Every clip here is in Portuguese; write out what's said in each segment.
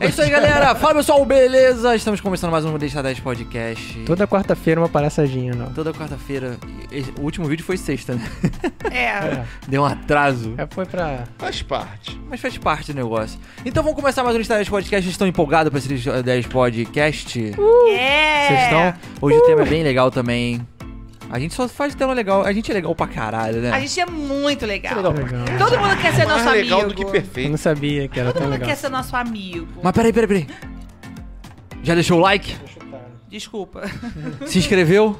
É isso aí, galera. Fala, pessoal, beleza? Estamos começando mais um Deixa 10 Podcast. Toda quarta-feira uma palhaçadinha, não. Toda quarta-feira. O último vídeo foi sexta, né? É. Deu um atraso. É, foi pra. Faz parte. Mas faz parte do negócio. Então vamos começar mais um Deixa 10 Podcast. Vocês estão empolgados pra esse Deixa 10 Podcast? É. Vocês estão? Hoje o tema é bem legal também. A gente só faz tema legal. A gente é legal pra caralho, né? A gente é muito legal. Legal. Todo mundo quer ser Mais nosso legal amigo. do que Eu perfeito. não sabia que era Todo tão mundo legal. quer ser nosso amigo. Mas peraí, peraí, peraí. Já deixou o like? Desculpa. Se inscreveu?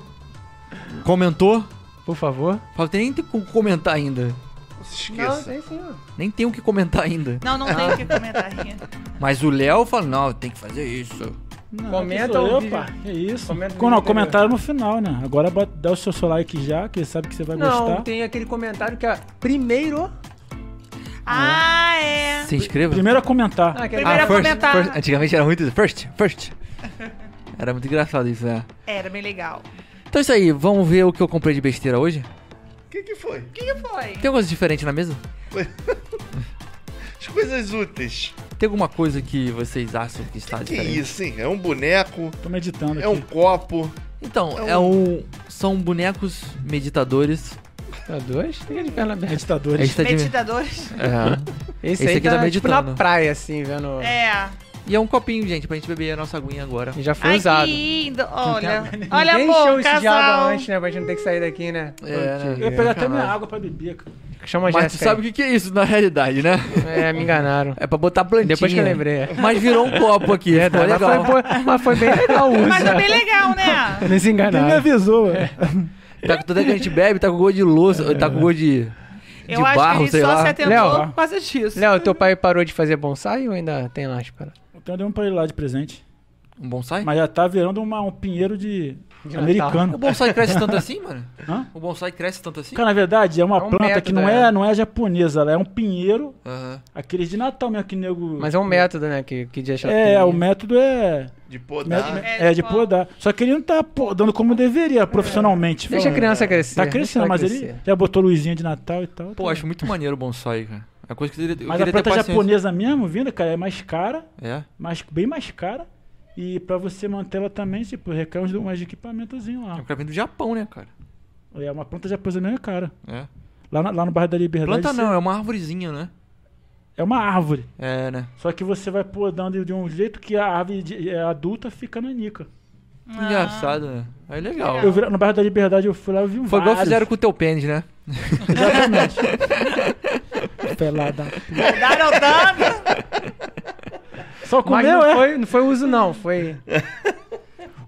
Comentou? Por favor. Fala, tem nem tem como comentar ainda. Não se Não, esqueça. tem sim. Nem tem o que comentar ainda. Não, não tem o que comentar, Rinha. Mas o Léo fala, não, tem que fazer isso. Não, Comenta aqui sou o eu, vídeo. pá. Que isso? Comenta o Com- não, anterior. comentário no final, né? Agora dá o seu seu like já, que sabe que você vai Não, gostar. tem aquele comentário que é primeiro. Ah, é. Se inscreva. Primeiro a comentar. Ah, aquele... Primeiro a comentar. first. Antigamente era muito first, first. Era muito engraçado isso, né? Era bem legal. Então é isso aí, vamos ver o que eu comprei de besteira hoje? O que que foi? O que, que foi? Tem alguma coisa diferente na mesa? As coisas úteis. Tem alguma coisa que vocês acham que está Que diferente? isso, hein? É um boneco, Tô meditando é aqui. um copo. Então, É é um... são bonecos meditadores. Dois? Tem de perna aberta. Meditadores. Meditadores. É. Esse, Esse aí aqui tá, tá tipo meditando. na praia, assim, vendo. É. E é um copinho, gente, pra gente beber a nossa aguinha agora. E já foi Ai, usado. que lindo. Olha. Ninguém Olha, encheu amor, esse de água casal. antes, né? Pra gente não ter que sair daqui, né? É, né? Eu ia pegar até minha água pra beber, cara. Chama a Mas tu sabe o que que é isso na realidade, né? É, me enganaram. É pra botar plantinha. Depois que eu lembrei. é. Mas virou um copo aqui, ficou Verdade, legal. mas, foi, mas foi bem legal o uso. Mas é bem legal, né? Eles Quem me enganaram. avisou, velho? Tá com toda que a gente bebe, tá com gosto de louça, tá com gosto de, de Eu acho barro, que ele sei só lá. se atentou Léo. por causa disso. Léo, teu pai parou de fazer bonsai ou ainda tem lá, espera? Então eu dei um pra ele lá de presente. Um bonsai? Mas já tá virando uma- um pinheiro de, De americano. O bonsai cresce tanto assim, mano? Hã? O bonsai cresce tanto assim? Cara, na verdade, é uma É um planta que método, não é. é, não é japonesa, ela é um pinheiro, Aham. aqueles de Natal mesmo que nego. Mas é um método, né? Que, que deixa. É, o método é. De podar. método- É, é, de tipo- podar. Só que ele não tá podando como deveria, profissionalmente. Deixa a criança crescer. Tá crescendo, mas crescer. ele já botou luzinha de Natal e tal. Pô, tá. acho muito maneiro o bonsai, cara. É coisa que eu queria, eu Mas a planta japonesa mesmo, vindo, cara, é mais cara, É? mais, bem mais cara. E pra você manter ela também, tipo, requer uns, uns equipamentozinhos É lá. um cara vem do Japão, né, cara? É uma planta japonesa mesmo é cara. É. Lá, na- lá no bairro da Liberdade. Planta você- não, é uma árvorezinha, né? É uma árvore. É, né? Só que você vai podando de um jeito que a árvore de- é adulta fica nanica. Ah. Engraçado, né? Aí legal. Eu vi, no bairro da Liberdade eu fui lá e vi um Foi igual vários. fizeram com o teu pênis, né? Exatamente. Pelada. Daram dano. Só Mas comeu, não, é? foi, não foi uso, não. Foi.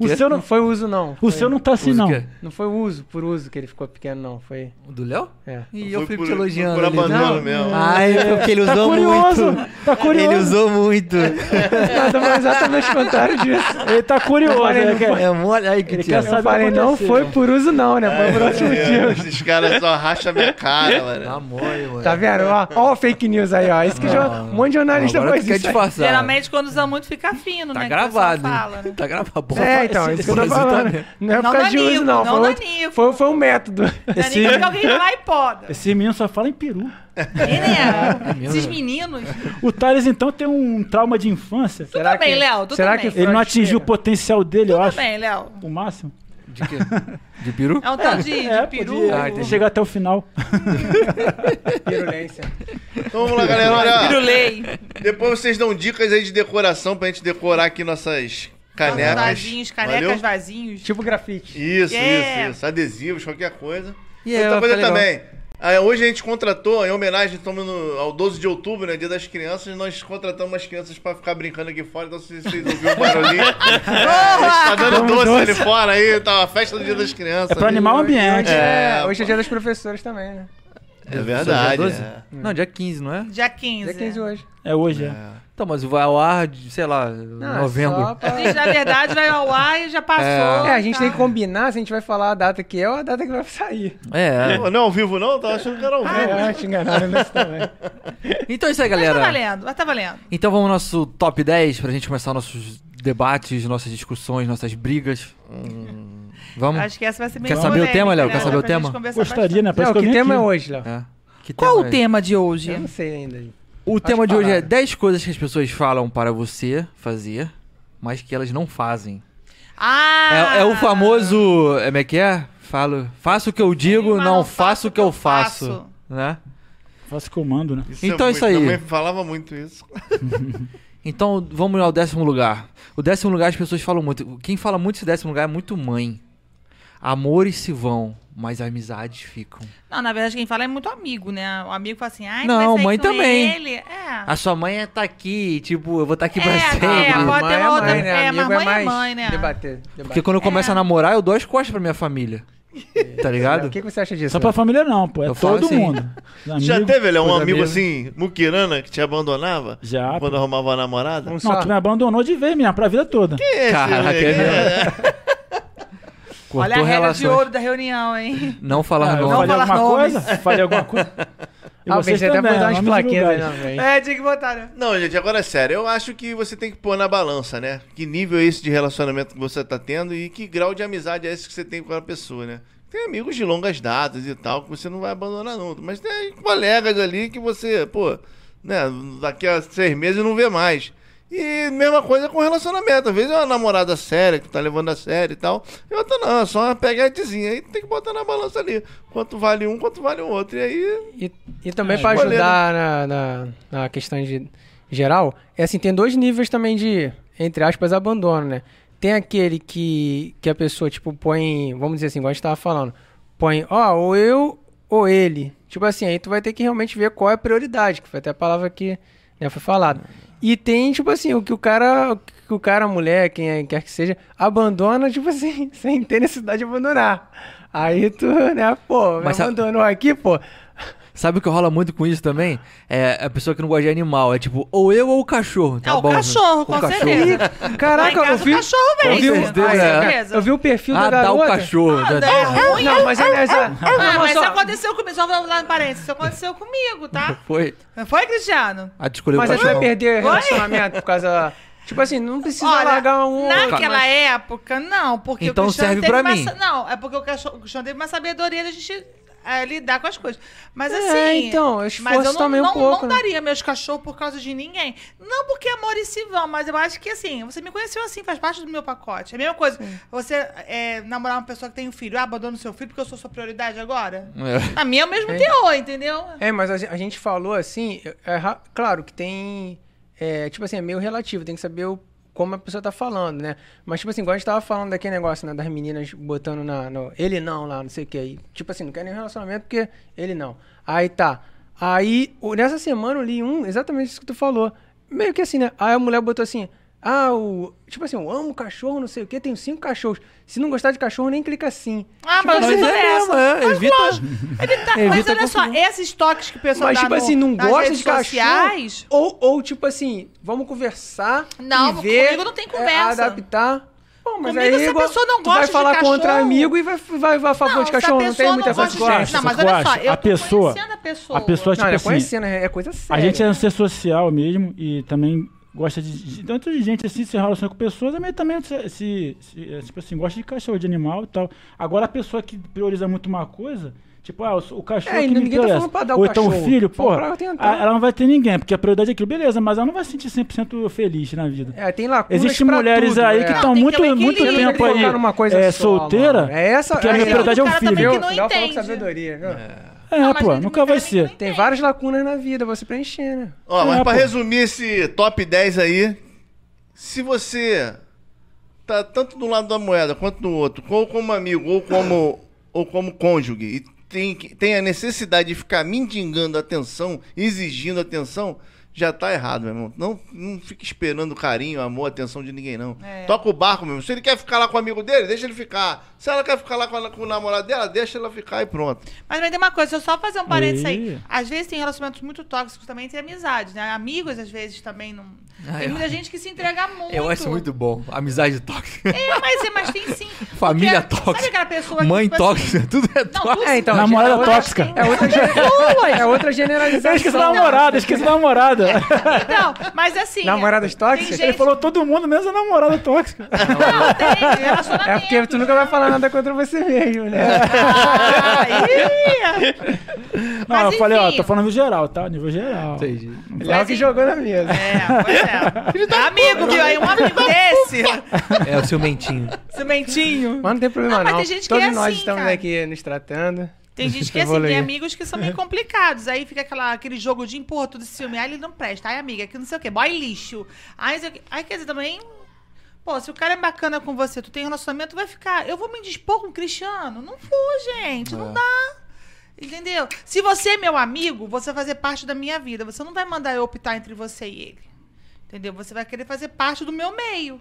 O seu Não não, foi uso, não. o Foi- seu não tá assim, Usa o não. quê? Não foi uso, por uso que ele ficou pequeno, não. Foi. O do Léo? É. E Foi eu fui te elogiando. Por ali. abandono Não. mesmo. Ai, porque ele Tá usou curioso, muito. tá curioso. Ele usou muito. Nada, mas exatamente o contrário disso. Ele tá curioso. falei, né, não cara? É mole aí que Ele quer Eu sabe falei, não foi por uso, não, né? Foi por outro motivo. Esses caras só racham a minha cara, mano. Tá mole, mano. Tá vendo? Ó, ó o fake news aí, ó. Isso que jo- um monte de jornalista faz isso. disfarçar. Geralmente, quando usa muito, fica fino, Tá né? gravado. Fala, né? Tá gravado. Bom, É, então, isso que eu tô Esse falando. também. Não é por Não causa de uso, não. não Foi, outro- foi, foi um método. É nem porque alguém vai lá e poda. Esse menino só fala em peru. E, né? mesmo, Esses meninos. O Thales, então, tem um trauma de infância. Tu também, Léo, tu será também. que Ele não atingiu o potencial dele, eu Tudo acho. bem, Léo. O máximo. De quê? De peru? É um tal de, de É, peru. podia Ah, entendi. chegar até o final. Virulência. Então vamos lá, galera. Olha, Pirulei. depois vocês dão dicas aí de decoração pra gente decorar aqui nossas canecas. Vasinhos, canecas, Valeu? vasinhos. Tipo grafite. Isso, Yeah. isso, isso. Adesivos, qualquer coisa. E é, Outra coisa tá também. ah, hoje a gente contratou, em homenagem, estamos no- ao 12 de outubro, né? Dia das crianças, nós contratamos umas crianças pra ficar brincando aqui fora, então se vocês ouviram o barulhinho. a gente tá dando doce, doce. ali fora aí, tá a festa do Dia das Crianças. É pra ali. animar o ambiente. Hoje é, É, hoje é dia dos professores também, né? É verdade. Dia 12? é. Não, dia 15, não é? Dia 15. Dia 15 hoje. É hoje, é. Então, mas vai ao ar, de, sei lá, Não, novembro. só pra- A gente, na verdade, vai ao ar e já passou. É, a gente tá? tem que combinar se a gente vai falar a data que é ou a data que vai sair. É, é. Não, ao vivo não? Tava achando que era ao vivo. Ah, te enganaram nisso também. Então é isso aí, Mas tá galera. valendo, mas tá valendo. Então vamos ao nosso top 10 pra gente começar nossos debates, nossas discussões, nossas brigas. Vamos? Acho que essa vai ser bem Quer saber o tema, Léo? né? Quer saber o Pra gente tema? Gostaria, né? bastante. Parece Não, que tema é aqui. hoje, Léo? É. Qual tema o é? tema de hoje? Eu não sei ainda. O tema de hoje é parada. 10 coisas que as pessoas falam para você fazer, mas que elas não fazem. Ah! É, é o famoso. Como é que é? Falo, faço o que eu digo, Mas não faço o que eu faço. Né? Faço comando, né? Então é muito- isso aí. Minha mãe falava muito isso. Então vamos ao décimo lugar. O décimo lugar as pessoas falam muito. Quem fala muito esse décimo lugar é muito mãe. Amores se vão, mas amizades ficam. Não, na verdade, quem fala é muito amigo, né? O amigo fala assim, ai, Não, mãe com também. Ele. É. A sua mãe tá aqui, tipo, eu vou estar aqui pra É, sempre. é, pode mãe ter é uma outra- mãe, né? é, mas mãe é mais mãe, né? Debater, debater. Porque quando eu começo É. a namorar, eu dou as costas pra minha família. Tá ligado? O que, que você acha disso? Só pra família não, pô. É Eu todo assim. mundo. Já teve, Léo, um os amigo assim, muquirana, que te abandonava? Já. Quando pô. arrumava uma namorada? Um Não, só. tu me abandonou de vez mesmo, pra vida toda. Esse, Caraca, moleque, é é. Cortou Olha a regra de ouro da reunião, hein? Não falar Ah. Não falei falar alguma nomes. coisa? Falei alguma coisa? E Ah, vocês pensei até também, botar umas plaquinhas aí. É, tinha que botar, né? Não, gente, agora é sério. Eu acho que você tem que pôr na balança, né? Que nível é esse de relacionamento que você tá tendo e que grau de amizade é esse que você tem com a pessoa, né? Tem amigos de longas datas e tal, que você não vai abandonar nunca. Mas tem colegas ali que você, pô, né, daqui a seis meses não vê mais. E mesma coisa com relacionamento. Às vezes é uma namorada séria que tá levando a sério e tal. E outra não, é só uma pegadezinha. Aí tem que botar na balança ali. Quanto vale um, quanto vale o outro. E aí. E, e também É, pra escolher, ajudar na, na, na questão de geral, é assim, tem dois níveis também de, entre aspas, abandono, né? Tem aquele que, que a pessoa, tipo, põe, vamos dizer assim, igual a gente tava falando, põe, ó, ou eu ou ele. Tipo assim, aí tu vai ter que realmente ver qual é a prioridade, que foi até a palavra que né, foi falada. E tem, tipo assim, o que o cara, o que o cara, a mulher, quem é- quer que seja, abandona, tipo assim, sem ter necessidade de abandonar. Aí tu, né, pô, me Mas abandonou aqui, pô. Sabe o que rola muito com isso também? É a pessoa que não gosta de animal. É tipo, ou eu ou o cachorro. Tá É, o bom. cachorro, O com cachorro. certeza. Caraca, eu vi. o cachorro vem. eu vi, Com o- certeza, ah, é. eu vi o perfil Ah, da dá garota. o cachorro. Ah, já- é ruim. Não, mas é. Ah, mas mas isso aconteceu comigo, só vou lá no parênteses, isso aconteceu comigo, tá? Foi. Não foi, Cristiano? A de escolher o Mas aí tu vai cachorro. perder relacionamento por causa. Tipo assim, não precisa largar um. naquela mas- época, não, porque Então o Cristiano serve teve pra uma mim. sa- Não, é porque o cachorro- o Cristiano teve uma sabedoria da gente é, lidar com as coisas. Mas É, assim. então, esforço mas eu não, também um não, pouco, não né? daria meus cachorros por causa de ninguém. Não porque amores se vão, mas eu acho que assim, você me conheceu assim, faz parte do meu pacote. É a mesma coisa. Você é, namorar uma pessoa que tem um filho, ah, abandona o seu filho porque eu sou sua prioridade agora? É. A minha é o mesmo teor, entendeu? É, mas a, gen- a gente falou assim, é claro que tem, é, tipo assim, é meio relativo, tem que saber o- como a pessoa tá falando, né? Mas, tipo assim, igual a gente tava falando daquele negócio, né, das meninas botando na, no, ele não lá, não sei o que aí. Tipo assim, não quer nenhum relacionamento porque ele não. Aí tá. Aí, nessa semana eu li um, exatamente isso que tu falou. Meio que assim, né? Aí a mulher botou assim, ah, o... Tipo assim, eu amo cachorro, não sei o que, tenho cinco cachorros. Se não gostar de cachorro, nem clica assim. Ah, mas, Mas eu é mesmo, é. Evita. Evita, mas Evita olha só, esses toques que o pessoal Mas, dá tipo no- assim, não gosta de cachorro. sociais... Ou, ou, tipo assim, vamos conversar. Não, e ver, comigo não tem é, conversa. adaptar. Pô, mas Comigo, aí, se a pessoa não tu vai gosta de falar contra cachorro- amigo e vai, vai, vai a favor Não, de cachorro. Não tem pessoa muita não gosta de consistência. Não, mas que olha eu só, acho? eu A tô pessoa- conhecendo a pessoa. A pessoa, tipo Não, é assim, conhecendo, é é coisa séria. a gente é um ser social mesmo e também gosta de, de tanto de gente assim se relaciona com pessoas, também também se, se- se- é, tipo assim, gosta de cachorro, de animal e tal. Agora a pessoa que prioriza muito uma coisa, tipo, ah, o, o cachorro É, que me ninguém tá interessa. falando pra dar o Ou então o filho, pô, ela não vai ter ninguém, porque a prioridade é aquilo, beleza, mas ela não vai se sentir 100% feliz na vida. É, tem lacunas Existem mulheres tudo, aí é. que estão muito, um muito tempo aí é, só, solteira. É essa porque a minha aí, prioridade é o filho. não entende. sabedoria, viu? É, Não, mas pô, nunca vai ser. Tem entende. várias lacunas na vida, você preencher, né? Ó, mas É, pra pô. resumir esse top 10 aí, se você tá tanto do lado da moeda quanto do outro, ou como amigo, ou como, ou como cônjuge, e tem, tem a necessidade de ficar mendigando atenção, exigindo atenção, já tá errado, meu irmão. Não, não fique esperando carinho, amor, atenção de ninguém, não. É. Toca o barco, meu irmão. Se ele quer ficar lá com o amigo dele, deixa ele ficar. Se ela quer ficar lá com, a- com o namorado dela, deixa ela ficar e pronto. Mas vai ter uma coisa, deixa eu só fazer um parênteses aí. Às vezes tem relacionamentos muito tóxicos também, tem amizades, né? Amigos, às vezes, também não. Ah, tem eu- muita gente que se entrega muito. Eu acho muito bom. Amizade tóxica. É, mas, é, mas tem sim. Família Porque, tóxica. Sabe aquela pessoa que. Mãe tipo assim, tóxica. Tudo é Não, tóxico. É, então, Namorada é tóxica. É outra, é outra Eu generalização. esqueci da namorada, esqueci da namorada. Não, mas assim. Namoradas tóxicas? tem Ele gente- falou todo mundo, menos a namorada tóxica. Não, tem relacionamento. É porque tu nunca vai falar nada contra você mesmo, né? Ah, Não, Mas eu falei, ó, enfim. tô falando no geral, tá? Nível geral. Entendi. Léo que jogou na mesa. É, pois é. amigo, viu? Aí um amigo desse, É o ciumentinho. cimentinho. Mas não tem problema Não, não. mas tem gente que Todos é nós assim, estamos cara. aqui nos tratando. Tem gente que é assim, tem amigos que são meio complicados. Aí fica aquela, aquele jogo de impor tudo esse filme. Aí ele não presta. Ai, amiga, que não sei o quê. Boy lixo. Aí, quê. Aí quer dizer, também. Pô, se o cara é bacana com você, tu tem relacionamento, vai ficar. Eu vou me dispor com o Cristiano? Não vou, gente. Não dá. Entendeu? Se você é meu amigo, você vai fazer parte da minha vida. Você não vai mandar eu optar entre você e ele. Entendeu? Você vai querer fazer parte do meu meio.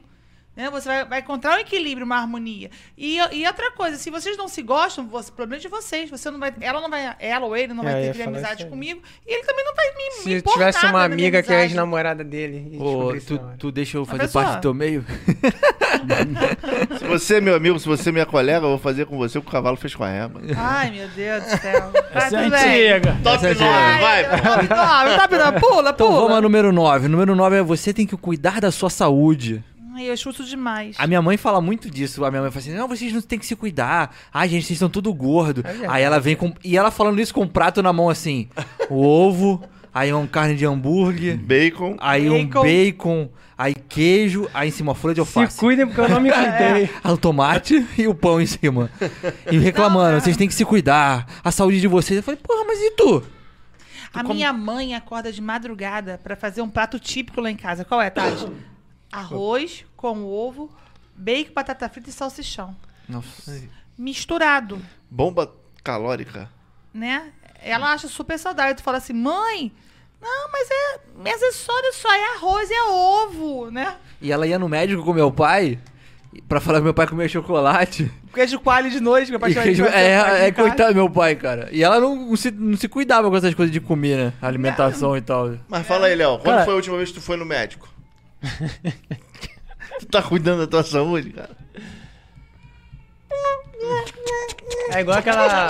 Né? Você vai, vai encontrar um equilíbrio, uma harmonia. E, e outra coisa, se vocês não se gostam, você, problema é de vocês. Você não vai, ela não vai, ela ou ele não É, vai ia ter que ter falar amizade comigo. E ele também não vai me, me Se tivesse uma amiga que é ex-namorada dele. Ô, tu, tu deixa eu fazer parte do teu meio? Se você é meu amigo, se você é minha colega, eu vou fazer com você o que o cavalo fez com a égua. Ai, meu Deus do céu. Essa é antiga. Top Essa é 9, Ai, vai. top nove, top nove. Pula, Então pula. vamos ao número 9. O número 9 é você tem que cuidar da sua saúde. Ai, eu chuto demais. A minha mãe fala muito disso. A minha mãe fala assim: não, vocês não têm que se cuidar. Ai, gente, vocês estão tudo gordo. É aí ela vem com. E ela falando isso com um prato na mão assim: o ovo, aí uma carne de hambúrguer, Bacon. aí um Bacon. bacon, aí queijo, aí em cima folha de alface. Se cuidem porque eu não me cuidei. Aí o tomate e o pão em cima. E reclamando, Não, é. vocês têm que se cuidar. A saúde de vocês. Eu falei, porra, mas e tu? A minha mãe acorda de madrugada pra fazer um prato típico lá em casa. Qual é, Tati? Arroz com ovo, bacon, batata frita e salsichão. Nossa. Misturado, Bomba calórica. né? Ela acha super saudável. Tu fala assim, mãe, não, mas é. Mas é só, olha só, é arroz, é ovo, né? E ela ia no médico com meu pai pra falar que meu pai comia chocolate. Queijo coalho de noite, meu pai chama queijo- de é, é, coitado do meu pai, cara. E ela não se, não se cuidava com essas coisas de comer, né? Alimentação e tal. Mas fala aí, Léo, quando Cara- foi a última vez que tu foi no médico? Tu tá cuidando da tua saúde, cara? É igual aquela.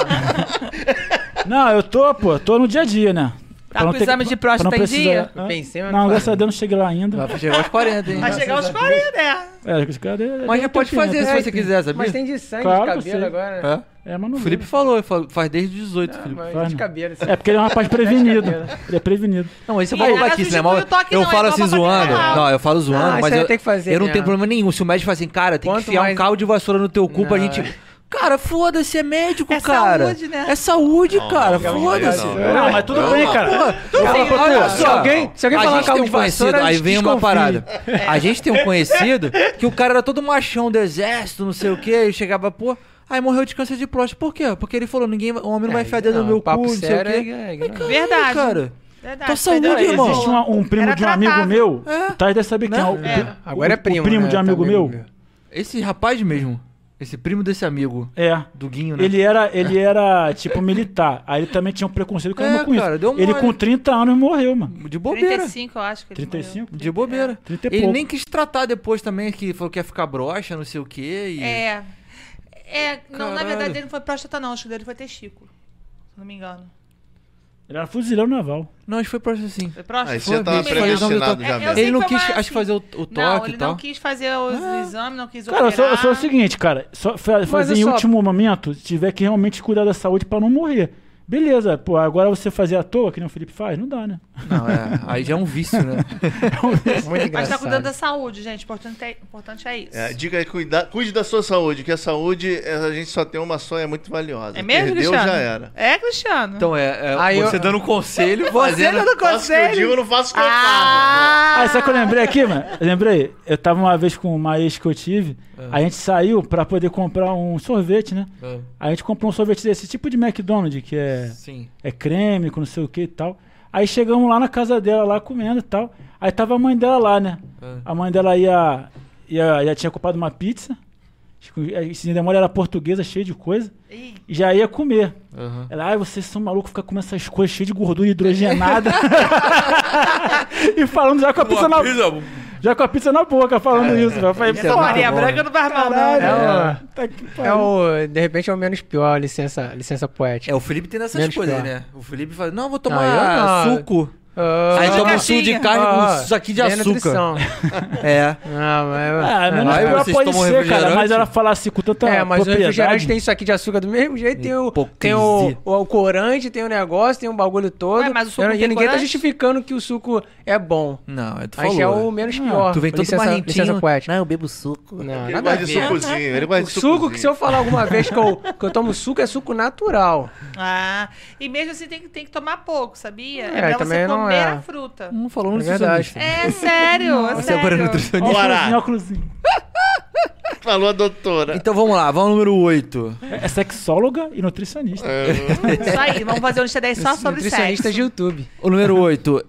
Não, eu tô, pô, tô no dia a dia, né? Tá Pra com ter- exame de próstata em dia? Pensei, mas Não, graças a Deus não cheguei lá ainda. Vai chegar aos 40, hein? Vai chegar aos 40, né? É, esse deu- Mas já pode fazer né? se você quiser, sabia? Mas tem de sangue Claro de cabelo agora. É? É, mas não O Felipe falou, faz desde os 18, Não, Felipe. faz, de né? cabelo. assim. É porque ele é um rapaz prevenido. Ele é prevenido. Não, isso é uma babaquice, né? o eu falo então assim zoando. Não, eu falo zoando, Ah, mas eu, tem que fazer eu não tenho problema nenhum. Se o médico fala assim, cara, tem que enfiar um carro de vassoura no teu cu pra gente... é. Cara, foda-se, é médico, É cara. saúde, né? É saúde, Não, cara, foda-se. não, Não, mas tudo bem, cara. Pô, olha só, se alguém- se alguém a falar gente carro tem um conhecido, aí vem uma parada. A gente tem um conhecido que o cara era todo machão do exército, não sei o quê, e chegava, pô, aí morreu de câncer de próstata. Por quê? Porque ele falou, ninguém, o homem não vai É, enfiar dedo no meu papo cu, não sei o sério quê. é- é Verdade. cara. Verdade. Tua saúde, irmão. existe Existe um, primo Era de um amigo meu. É. Tá, deve saber quem é. É. Agora é o primo. primo né? de um amigo Tá meu. Esse rapaz mesmo, esse primo desse amigo, É. do Guinho, né? Ele era, ele era, tipo, militar. Aí ele também tinha um preconceito com É, com isso. cara, deu Ele com 30 anos morreu, mano. De bobeira. 35, eu acho que ele 35? De bobeira. 30 e Ele pouco. nem quis tratar depois também, que falou que ia ficar broxa, não sei o quê. E... morreu. É. É, não, na verdade ele não foi próstata, não. Acho que dele foi testículo. Se não me engano. Ele era fuzileiro naval. Não, acho que foi broxa sim. Foi próstata? Aí você tava bicho, predestinado É, já eu mesmo. Ele não quis, mais acho que fazer o, o toque não, e ele tal. não quis fazer os Ah. exames, não quis Cara, eu operar. sou o seguinte, cara. Só fa- fazer em só- último momento, se tiver que realmente cuidar da saúde pra não morrer. Beleza, pô, agora você fazer à toa, que nem o Felipe faz, não dá, né? Não, é, aí já é um vício, né? Muito Mas engraçado. tá cuidando da saúde, gente. Importante é, importante é isso. É, dica aí, cuida, cuide da sua saúde, que a saúde é, a gente só tem uma só é muito valiosa. É mesmo, Perdeu, Cristiano? já era. É, Cristiano. Então é, é Aí você eu- dando conselho, você fazendo... dando Faço o que eu conselho. digo, eu não faço o que eu faço. Ah! Ah, sabe o que eu lembrei aqui, mano? Eu lembrei. Eu tava uma vez com uma ex que eu tive, a gente saiu pra poder comprar um sorvete, né? Ah, A gente comprou um sorvete desse tipo de McDonald's, que é, Sim. é creme, com não sei o que e tal. Aí chegamos lá na casa dela, lá comendo e tal. Aí tava a mãe dela lá, né? Ah. A mãe dela ia, ia, já tinha comprado uma pizza. Esse demônio era portuguesa, cheia de coisa. E já ia comer. Aham. Ela, ai, vocês são malucos, ficar comendo essas coisas cheias de gordura hidrogenada. e falando já com a pizza na Já com a pizza na boca, falando isso. velho. Eu falei, Essa pô, Maria bom, Branca não faz mal, não. É o- é. É o. De repente é o menos pior, licença, licença poética. É, o Felipe tem dessas Menos coisas, pior. né? O Felipe fala, não, vou Não, tomar eu não. suco. Ah, Aí toma um suco de carne ah, com saquinho de bem açúcar. É. Ah, mas... Ah, Aí pior vocês pode ser, cara. Mas ela falar assim com tanta É, mas o refrigerante tem isso aqui de açúcar do mesmo jeito, tem o, tem o, o, o corante, tem o negócio, tem o bagulho todo. Ué, mas o suco e tem ninguém tá corante? justificando que o suco é bom. Não, é tu Aí falou. já é o menos Ah, pior. Tu vem todo licença, licença poética. Não, eu bebo suco. Não, Ele nada a gosta de ver. sucozinho. Ele gosta O de suco, que se eu falar alguma vez que eu, que eu tomo suco, é suco natural. Ah, e mesmo assim tem, que- tem que tomar pouco, sabia? É, É, melhor também você não comer é. fruta. Não falou É nutricionista. É sério, é Você agora é sério. nutricionista. Bora. Óculosinho. Falou a doutora. Então vamos lá, vamos ao número 8. É sexóloga e nutricionista. É, Isso aí, vamos fazer um lista 10 só sobre Nutricionista sexo. de YouTube. O número 8.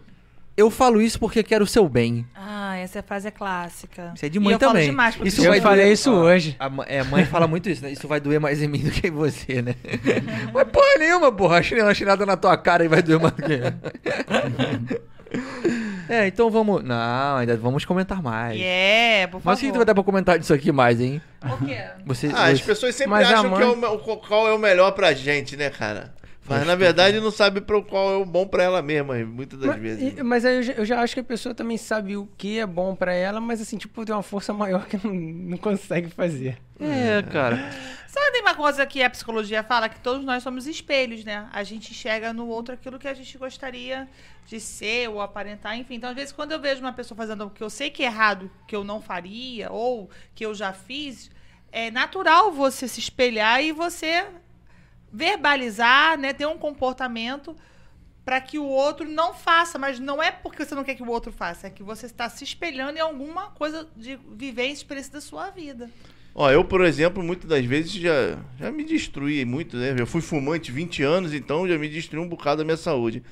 Eu falo isso porque quero o seu bem. Ah, essa frase é clássica. Isso é de E mãe eu falo também. demais pra Isso. Eu vai falei doer- isso Ó, hoje. A, ma- é, a mãe fala muito isso, né? Isso vai doer mais em mim do que em você, né? Mas porra nenhuma, porra. A chinela chinada na tua cara e vai doer mais do que. é, então vamos. Não, ainda vamos comentar mais. Yeah, por favor. Mas o que que vai dar pra comentar disso aqui mais, hein? Por quê? Você. Ah, as você- pessoas sempre Mas a acham mãe- que é o- qual é o melhor pra gente, né, cara? Mas na verdade não sabe pro qual é o bom pra ela mesma, muitas das Mas, vezes. e- mas aí eu já, eu já acho que a pessoa também sabe o que é bom pra ela, mas assim, tipo, tem uma força maior que não, não consegue fazer. É, cara. Sabe tem uma coisa que a psicologia fala? Que todos nós somos espelhos, né? A gente enxerga no outro aquilo que a gente gostaria de ser ou aparentar, enfim. Então, às vezes, quando eu vejo uma pessoa fazendo algo que eu sei que é errado, que eu não faria, ou que eu já fiz, é natural você se espelhar e você verbalizar, né? Ter um comportamento para que o outro não faça, mas não é porque você não quer que o outro faça, é que você está se espelhando em alguma coisa de vivência, experiência da sua vida. Ó, eu, por exemplo, muitas das vezes já, já me destruí muito, né? Já fui fumante 20 anos, então já me destruí um bocado da minha saúde.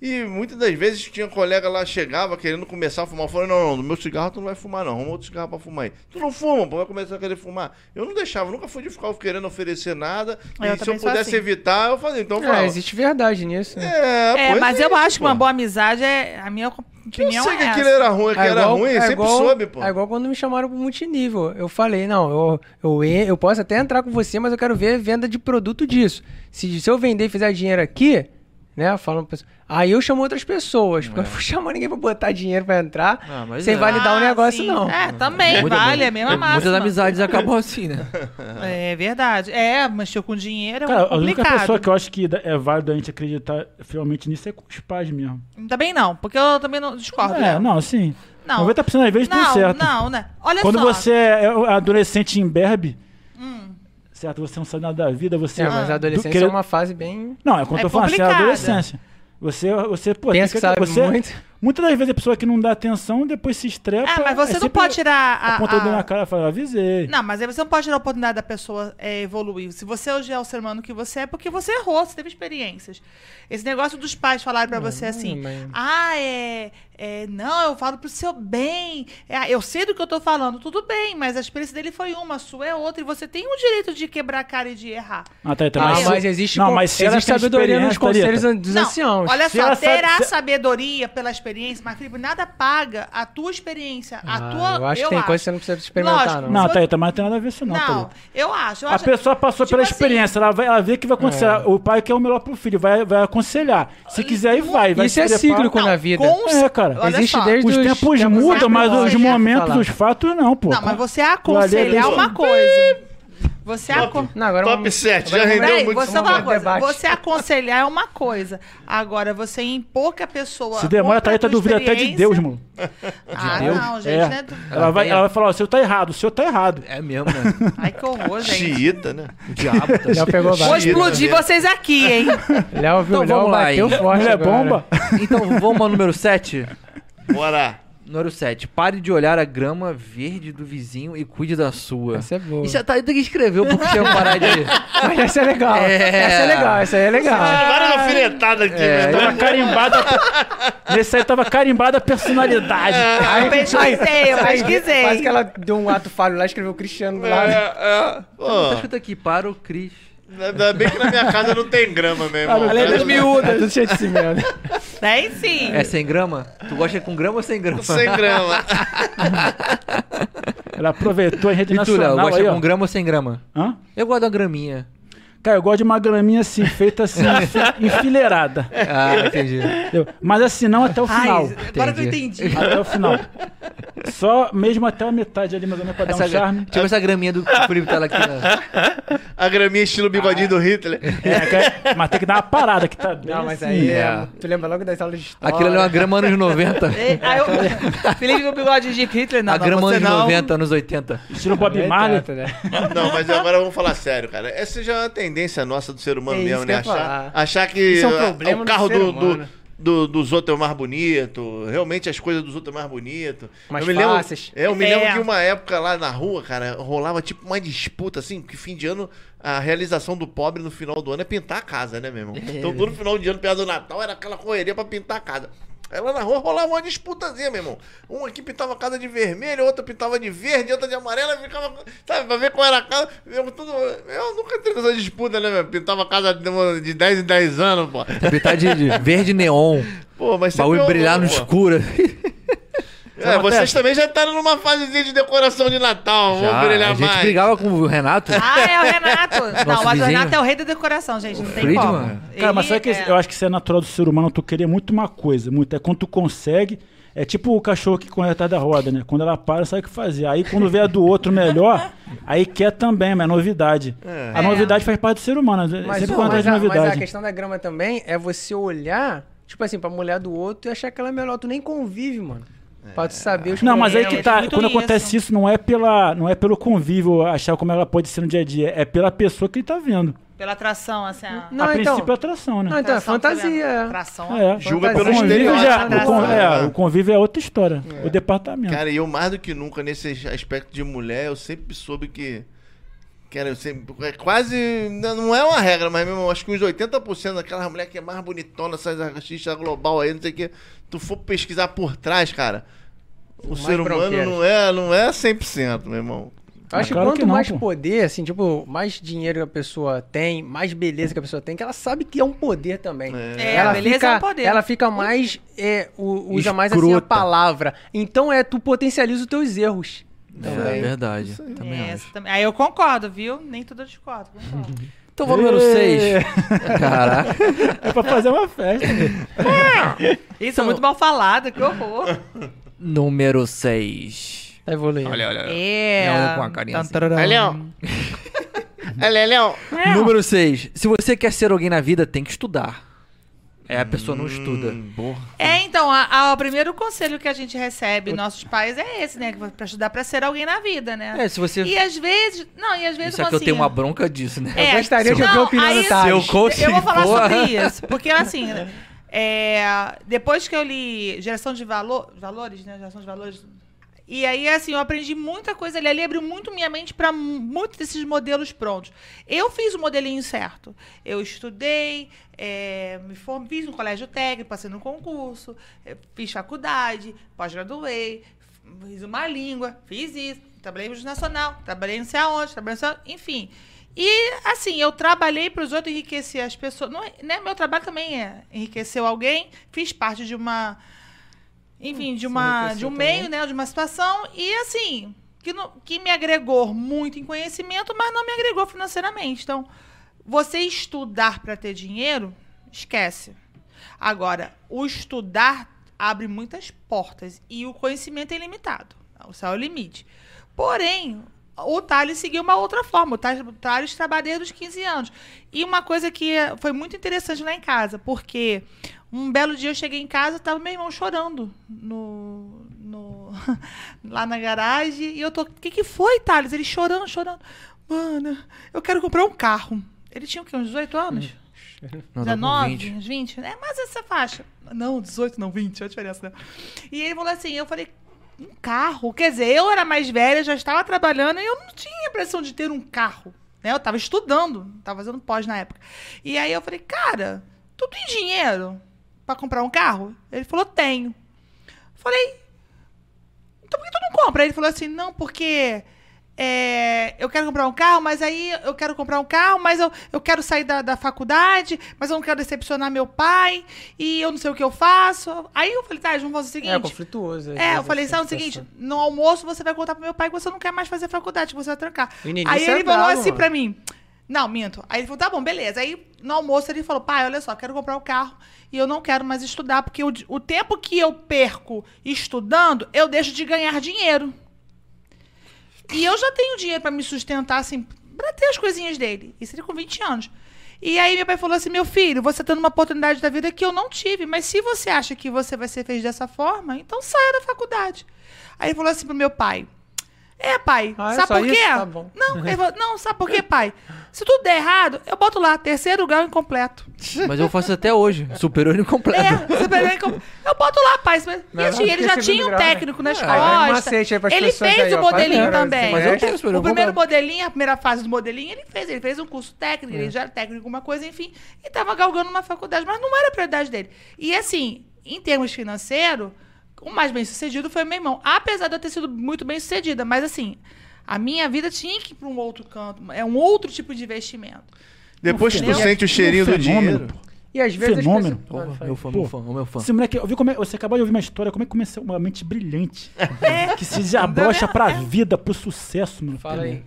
E muitas das vezes tinha colega lá, chegava querendo começar a fumar. Eu falei, não, não, no meu cigarro tu não vai fumar, não. Arruma outro cigarro pra fumar aí. Tu não fuma, pô, vai começar a querer fumar. Eu não deixava, nunca fui de ficar querendo oferecer nada. Eu e se eu pudesse assim. evitar, eu fazia. Então eu É, existe verdade nisso. né? É, É, pois mas é eu isso, acho que uma pô. boa amizade é. A minha Eu opinião sei é que aquilo era ruim, que era ruim, sempre igual, soube, pô. É igual quando me chamaram pro multinível. Eu falei, não, eu, eu, eu posso até entrar com você, mas eu quero ver venda de produto disso. Se, se eu vender e fizer dinheiro aqui, né, falando pra Aí eu chamo outras pessoas, porque eu não vou chamar ninguém pra botar dinheiro pra entrar, Ah, mas sem é. validar o Ah, negócio, sim. não. É, também, Muita- vale, é a mesma é, máxima. Muitas amizades acabam assim, né? É verdade. É, mexeu com dinheiro é Cara, a única complicado. pessoa que eu acho que é válido a gente acreditar finalmente nisso é com os pais mesmo. Também não, porque eu também não discordo. É, dela. não, sim. Não. 90% das vezes tudo Não, certo. não, né? Olha Quando só. você é adolescente em berbe, Hum. Certo? Você não sabe nada da vida, você... É, mas a adolescência é uma fase bem... Não, é quando É eu tô falando assim, é adolescência. Você, você, pô, Pensa que tem sabe você, muito. Muitas das vezes a pessoa que não dá atenção, depois se estrepa. É, mas você é não pode tirar a. Aponta o dedo a- na cara e fala, avisei. Não, mas aí você não pode tirar a oportunidade da pessoa é, evoluir. Se você hoje é o ser humano que você é, porque você errou, você teve experiências. Esse negócio dos pais falarem pra você assim, mas- ah, é, é, Não, eu falo pro seu bem. É, eu sei do que eu tô falando, tudo bem, mas a experiência dele foi uma, a sua é outra, e você tem o direito de quebrar a cara e de errar. Ah, tá, tá, Ah, mas, mas existe, não, mas existe sabedoria nos experiência, conselhos dos Não, anciãos. olha Se só, terá sabedoria pela experiência, mas Felipe, nada paga a tua experiência. A Ah, tua, eu acho que tem coisa que você não precisa experimentar, Lógico, não. Não, Se Thalita, mas não tem nada a ver isso não, Não, eu acho. Eu A acho pessoa passou tipo pela assim, experiência, ela, vai, ela vê que vai acontecer. É. O pai quer o melhor pro filho, vai, vai aconselhar. Se quiser, aí vai. vai Isso é cíclico na vida. com- É, cara. Olha Existe só, desde Os os tempos tempos mudam, mas os aconselhar, momentos, os fatos não, pô. Não, mas você Ali aconselhar é uma coisa. Você acon... Não, agora Top vamos- 7, já rendeu Peraí, muito coisa. Você aconselhar é uma coisa. Agora, você impor que a pessoa. Se demora, a Thalita duvida até de Deus, mano. Ah, Deus? não, gente, É. né? Ela vai, ela vai falar, ó, o senhor tá errado, o senhor tá errado. É mesmo, né? Ai, que horror, gente. Xiita, né? O diabo tá Léo pegou Vou explodir vocês aqui, hein? Léo viu, Então Léo vamos lá, bateu hein? forte Mulher agora. bomba. Então vamos ao número 7? Bora. Número 7. Pare de olhar a grama verde do vizinho e cuide da sua. Essa é boa. Isso a Thalita que escreveu porque tinha parar de. Mas essa é legal. É. Essa é legal, essa aí é legal. Várias alfinetadas aqui, É, né? Tava carimbada. Nesse aí tava carimbada a personalidade. Eu pesquisei, eu Aí, pesquisei. Quase que ela deu um ato falho lá e escreveu Cristiano lado. É, é. Pô, Tá escrito aqui, para o Cris. Ainda bem que na minha casa não tem grama, meu irmão. Além das Casa- miúdas, tudo cheio de cimento. Tem sim. É sem grama? Tu gosta com grama ou sem grama? Sem grama. Ela aproveitou a rede E tu, Léo, nacional gosta aí, ó. com grama ou sem grama? Hã? Eu gosto da graminha. Cara, eu gosto de uma graminha assim, feita assim, enfi- enfileirada. Ah, entendi. entendeu? Mas assim, não até o final. Ai, agora que eu Entendi. Até o final. Só mesmo até a metade ali, mais ou menos, pra dar Essa, um charme. tipo essa graminha do Felipe tá lá aqui. ó. A graminha estilo bigodinho do Hitler. É, que- mas tem que dar uma parada que tá bem Não, mas assim. aí é. é. Tu lembra logo das aulas de história. Aquilo ali é uma grama anos 90. Ei, aí eu- Felipe com o bigode de Hitler, não, a não, grama anos não. 90, anos 80. Estilo Bob É Marley. né? Não, mas agora vamos falar sério, cara. Essa já é uma tendência nossa do ser humano É mesmo, né? Achar, achar que é um ah, problema o carro do, do, do- dos outros é mais bonito. Realmente as coisas dos outros é mais bonito. Mais eu me fáceis. é, eu me É. lembro que uma época lá na rua, cara, rolava tipo uma disputa, assim, que fim de ano, a realização do pobre no final do ano é pintar a casa, né, meu irmão? Então todo final de ano, perto do Natal, era aquela correria pra pintar a casa. Aí lá na rua rolava uma disputazinha, meu irmão. Um aqui pintava a casa de vermelho, outro pintava de verde, outra de amarelo, aí ficava, sabe, pra ver qual era a casa. Eu, tudo, eu nunca entrei nessa disputa, né, meu? Pintava a casa de, de 10 em 10 anos, pô. Pintar de, de verde neon. Pô, mas eu- brilhar no escuro. É, vocês também já estaram numa fasezinha de decoração de Natal, Já, vamos brilhar a gente mais. brigava com o Renato. Ah, é o Renato. não, mas o. Renato é o rei da decoração, gente. Não tem Friedman. como. Cara, mas sabe que é- eu acho que isso é natural do ser humano, tu querer muito uma coisa, muito. É quando tu consegue. É tipo o cachorro que corre atrás da roda, né? Quando ela para, sabe o que fazer. Aí quando vê a do outro melhor, aí quer também, mas é novidade. A É. novidade faz parte do ser humano. Mas, sempre atrás mas, de a, mas a novidade. questão da grama também é você olhar, tipo assim, pra mulher do outro e achar que ela é melhor. Tu nem convive, mano. Pra tu saber os Não, mas aí que tá. Quando isso. acontece isso, não é pela, não é pelo convívio achar como ela pode ser no dia a dia, é pela pessoa que ele tá vendo. Pela atração, assim. a- Não, a então- princípio é atração, né? Não, então é atração, fantasia. é. Atração. É. Julga pelo O convívio, estereótipo. já, atração. o, con- é, É. o convívio é outra história. O departamento. Cara, e eu mais do que nunca nesse aspecto de mulher, eu sempre soube que. Cara, eu sempre. É quase. Não é uma regra, mas mesmo, acho que uns 80% daquela mulher que é mais bonitona, essas artistas global aí, não sei o que. Tu for pesquisar por trás, cara. O mais ser humano não é, não é 100%, meu irmão. Eu acho que claro quanto que não, mais pô. poder, assim, tipo, mais dinheiro que a pessoa tem, mais beleza que a pessoa tem, que ela sabe que é um poder também. É, ela a beleza fica, é um poder. Ela fica mais, é, usa mais assim a palavra. Então é, tu potencializa os teus erros. É Também. verdade. Também É, acho. também. Aí eu concordo, viu? Nem tudo eu discordo. Concordo. Então vamos número Ê. 6. Caraca. É pra fazer uma festa. né? Isso é muito mal falado, que horror. Número 6. Tá evoluindo. Olha, olha. É. Leão com a carinha assim. Tantararão. Leão. Olha, Léo. Número 6. Se você quer ser alguém na vida, tem que estudar. É, a pessoa não estuda. Hum, porra. É, então, a- a- o primeiro conselho que a gente recebe, nossos pais, é esse, né? Pra estudar pra ser alguém na vida, né? É, se você. E às vezes. Não, e às vezes. Isso aqui eu assim, tenho uma bronca disso, né? É, Eu gostaria de ouvir a opinião do Thales. Eu Eu vou falar porra. sobre isso. Porque, assim, é, depois que eu li Geração de Valor, Valores, né? Geração de Valores. E aí, assim, eu aprendi muita coisa ali. Ali abriu muito minha mente para muitos desses modelos prontos. Eu fiz o modelinho certo. Eu estudei, é, me form... fiz um colégio técnico, passei no concurso, é, fiz faculdade, pós-graduei, fiz uma língua, fiz isso, trabalhei no nacional, trabalhei não sei aonde, trabalhei não sei aonde, enfim. E, assim, eu trabalhei para os outros enriquecer as pessoas. Não, é- né, meu trabalho também é enriqueceu alguém, fiz parte de uma. Enfim, de, uma, de um meio, né? De uma situação. E, assim, que, não- que me agregou muito em conhecimento, mas não me agregou financeiramente. Então, você estudar para ter dinheiro, esquece. Agora, o estudar abre muitas portas e o conhecimento é ilimitado. O céu é o limite. Porém, o Thales seguiu uma outra forma. O Thales, o Thales trabalha desde os 15 anos. E uma coisa que eh, foi muito interessante lá em casa, porque um belo dia eu cheguei em casa tava meu irmão chorando no, no- lá na garagem. E eu tô. O que, que foi, Thales? Ele chorando, chorando. Mano, eu quero comprar um carro. Ele tinha o quê? Uns 18 anos? Com 19, 20. uns 20? É mais essa faixa. Não, 18, não, 20, olha a diferença, né? E ele falou assim, eu falei, um carro? Quer dizer, eu era mais velha, já estava trabalhando e eu não tinha a impressão de ter um carro. Né? Eu estava estudando, estava fazendo pós na época. E aí eu falei, cara, tu tem dinheiro para comprar um carro? Ele falou, tenho. Falei, então por que tu não compra? Ele falou assim, não, porque é, eu quero comprar um carro, mas aí eu quero comprar um carro, mas eu, eu quero sair da, da faculdade, mas eu não quero decepcionar meu pai, e eu não sei o que eu faço. Aí eu falei, tá, vamos fazer o seguinte. É conflituoso. É, eu falei, sabe o situação. seguinte, no almoço você vai contar pro meu pai que você não quer mais fazer faculdade, que você vai trancar. Aí é ele falou bravo, assim mano. pra mim, Não, minto. Aí ele falou, tá bom, beleza. Aí no almoço ele falou, pai, olha só, quero comprar o carro e eu não quero mais estudar, porque o, o tempo que eu perco estudando, eu deixo de ganhar dinheiro. E eu já tenho dinheiro pra me sustentar, assim, pra ter as coisinhas dele. Isso ele com 20 anos. E aí meu pai falou assim, meu filho, você tá numa oportunidade da vida que eu não tive, mas se você acha que você vai ser feliz dessa forma, então saia da faculdade. Aí ele falou assim pro meu pai, é, pai, Ah, é sabe por quê? Tá. Não, não, sabe por quê, pai? Se tudo der errado, eu boto lá, terceiro grau incompleto. Mas eu faço até hoje. Superior incompleto. É, superior incompleto. Eu boto lá, pai. E Não, assim, não, ele já tinha um grau, né? técnico Ah, um costas. macete aí pras Ele fez aí, o ó, modelinho melhor, também. Mas eu tenho superior o primeiro modelinho, a primeira fase do modelinho, ele fez. Ele fez um curso técnico, É. ele já era técnico em alguma coisa, enfim. E tava galgando uma faculdade, mas não era a prioridade dele. E assim, em termos financeiros, o mais bem sucedido foi meu irmão. Apesar de eu ter sido muito bem sucedida, mas assim, a minha vida tinha que ir para um outro canto. É um outro tipo de investimento. Depois que tu Entendeu? sente o cheirinho do fenômeno, dinheiro. pô. E às vezes Fenômeno. pessoas... Meu fã, meu fã, meu fã. Esse moleque, eu vi como é- você acabou de ouvir uma história, como é que começou uma mente brilhante. É. que se desabrocha pra vida, pro sucesso, mano. Fala aí.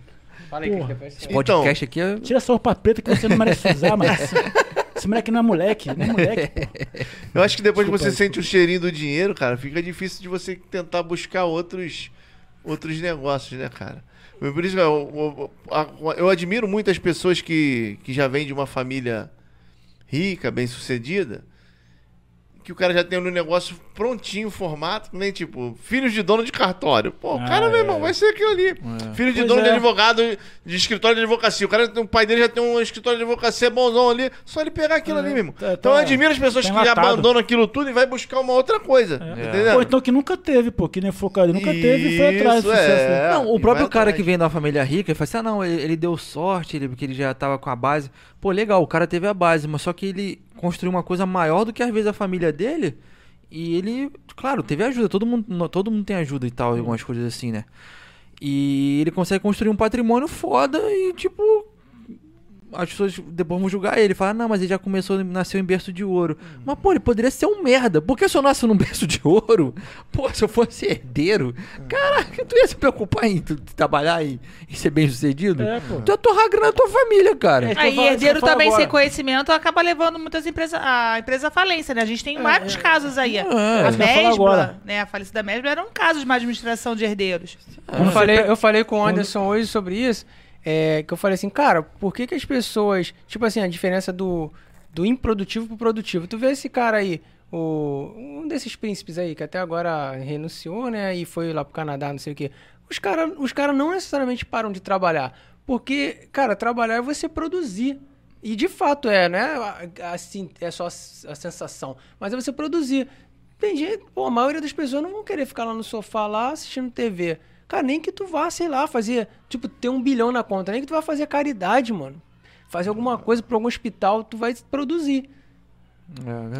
Fala aí, que Esse podcast aqui é. Tira essa roupa preta que você não merece usar, mano. Esse, moleque não é moleque, não é moleque, pô. Eu acho que depois que Desculpa você aí. sente o cheirinho do dinheiro, cara, fica difícil de você tentar buscar outros, outros negócios, né, cara? Por isso que eu, eu- eu admiro muito as pessoas que, que já vêm de uma família rica, bem sucedida, que o cara já tem um negócio prontinho, formato, nem tipo, filhos de dono de cartório. Pô, o Ah, cara, meu é. irmão, vai ser aquilo ali. Filho de Pois dono de é. advogado, de escritório de advocacia. O cara, o pai dele já tem um escritório de advocacia bonzão ali, só ele pegar aquilo ali, meu irmão. tá- então eu tá- admiro as pessoas que enlatado. abandonam aquilo tudo e vai buscar uma outra coisa. Entendeu? Ou então que nunca teve, pô, que nem focado, nunca teve e foi atrás do Isso, sucesso. é. Não, o e próprio cara atrás. que vem da família rica, ele fala assim: ah, não, ele, ele deu sorte, ele, porque ele já tava com a base. Pô, legal, o cara teve a base, mas só que ele construiu uma coisa maior do que às vezes a família dele. E ele, claro, teve ajuda, todo mundo, todo mundo tem ajuda e tal, algumas coisas assim, né? E ele consegue construir um patrimônio foda e, tipo, as pessoas depois vão julgar ele. Falar, não, mas ele já começou, nasceu em berço de ouro. Mas, pô, ele poderia ser um merda. Por que se eu nasço num berço de ouro? Pô, se eu fosse herdeiro, caraca, tu ia se preocupar em tu- trabalhar e, e ser bem sucedido? É, pô. Tu ia torrar a grana da tua família, cara. É. Aí, falo- herdeiro também agora. sem conhecimento acaba levando muitas empresas a empresa à falência, né? A gente tem vários casos aí. a falar Mesbla, agora. né? A falecida Mesbla era um caso de má administração de herdeiros. Eu falei, eu falei com o Anderson hoje sobre isso, é, que eu falei assim, cara, por que, que as pessoas. Tipo assim, a diferença do, do improdutivo pro produtivo. Tu vê esse cara aí, o, um desses príncipes aí, que até agora renunciou, né? E foi lá pro Canadá, não sei o quê. Os caras os cara não necessariamente param de trabalhar. Porque, cara, trabalhar é você produzir. E de fato é, né? Assim, é só a sensação. Mas é você produzir. Tem gente, pô, a maioria das pessoas não vão querer ficar lá no sofá lá assistindo TV. Cara, nem que tu vá, sei lá, fazer, tipo, ter um bilhão na conta, nem que tu vá fazer caridade, mano. Fazer alguma coisa pra algum hospital, tu vai produzir.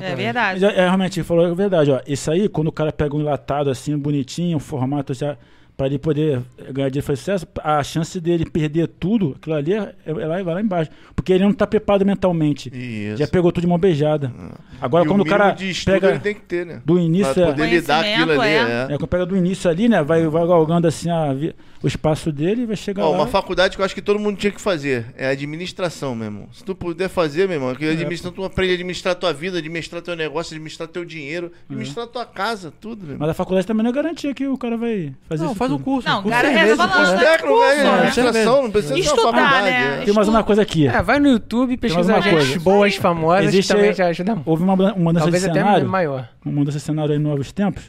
É verdade. Mas é, é, realmente, ele falou a verdade, ó. Isso aí, quando o cara pega um enlatado assim, bonitinho, um formato já. Pra ele poder ganhar dinheiro e fazer sucesso, a chance dele perder tudo, aquilo ali é, é lá, vai lá embaixo. Porque ele não tá preparado mentalmente. Isso. Já pegou tudo de mão beijada. Agora, E quando o mínimo cara pega ele tem que ter, né? do início. Pra é- poder lidar aquilo ali, Conhecimento, é. É, quando pega do início ali, né? Vai, vai galgando assim a o espaço dele e vai chegar Ó, lá. uma faculdade que eu acho que todo mundo tinha que fazer é administração, meu irmão. Se tu puder fazer, meu irmão, que administração, tu aprende a administrar tua vida, administrar teu negócio, administrar teu dinheiro, administrar tua casa, tudo, meu irmão. Mas a faculdade também não é garantia que o cara vai fazer Não, isso. faz um tudo. curso. Não, curso cara, é, falando, curso. né? Técnico, velho, curso, administração, não precisa de Estudar, uma faculdade. né? é. Tem mais uma coisa aqui. É, vai no YouTube, pesquisa uma gente coisa. boas, famosas, Existe- que também já ajuda muito. Houve uma, uma mudança Talvez de até cenário. maior. uma mudança de cenário aí nos novos tempos.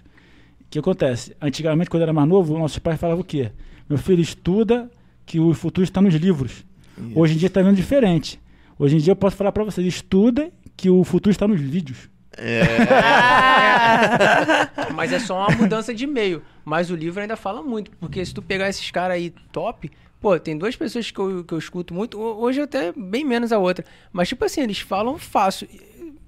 O que acontece? Antigamente, quando eu era mais novo, nossos pais falavam o quê? Meu filho estuda que o futuro está nos livros. Hoje em dia está vendo diferente. Hoje em dia eu posso falar para vocês, estudem que o futuro está nos vídeos. Mas é só uma mudança de meio. Mas o livro ainda fala muito. Porque se tu pegar esses caras aí top. Pô, tem duas pessoas que eu, que eu escuto muito. ho- Hoje até bem menos a outra. Mas, tipo assim, eles falam fácil.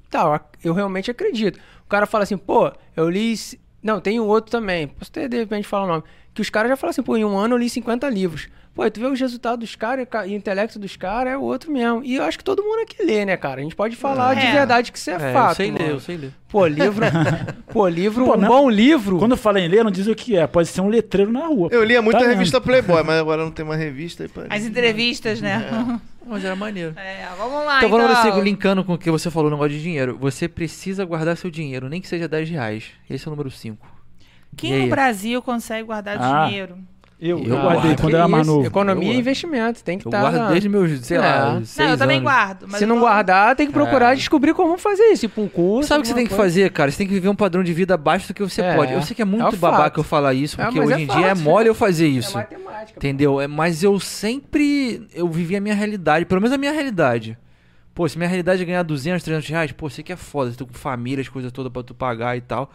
Tá, eu realmente acredito. O cara fala assim, pô, eu li. Não, tem um outro também. Posso até de repente falar o nome. Que os caras já falam assim, pô, em um ano eu li 50 livros. Pô, aí tu vê os resultados dos caras e o intelecto dos caras é o outro mesmo. E eu acho que todo mundo aqui lê, né, cara? A gente pode falar de É. verdade que isso é, É, fato. eu sei ler, mano. eu sei ler. Pô, livro. pô, livro, Pô, um não- bom livro. Quando fala em ler, não diz o que é. Pode ser um letreiro na rua. Eu lia muito Tá a revista Playboy, mas agora não tem mais revista. e. As entrevistas, né? Mas era maneiro. É, vamos lá, Então, então. falando assim, linkando com o que você falou no negócio de dinheiro, você precisa guardar seu dinheiro, nem que seja 10 reais. Esse é o número 5. Quem no Brasil consegue guardar Ah. dinheiro? Eu, Eu eu guardei guardo. quando Que era mais novo. Economia Eu e guardo. investimento. Tem que Eu estar. guardo desde meus, sei É. lá, Não, seis Não, eu também anos. guardo. Mas Se eu não guardar, tem que procurar É. descobrir como fazer isso. Pra um curso. Sabe o que você tem que coisa. fazer, cara? Você tem que viver um padrão de vida abaixo do que você É, pode. Eu sei que é é muito o babaca fato. eu falar isso, É, porque hoje é em dia é mole eu fazer É isso. matemática. pô. Entendeu? É, mas eu sempre. Eu vivi a minha realidade, pelo menos a minha realidade. Pô, se minha realidade é ganhar 200, 300 reais, pô, sei que é foda, você tá com família, as coisas todas pra tu pagar e tal.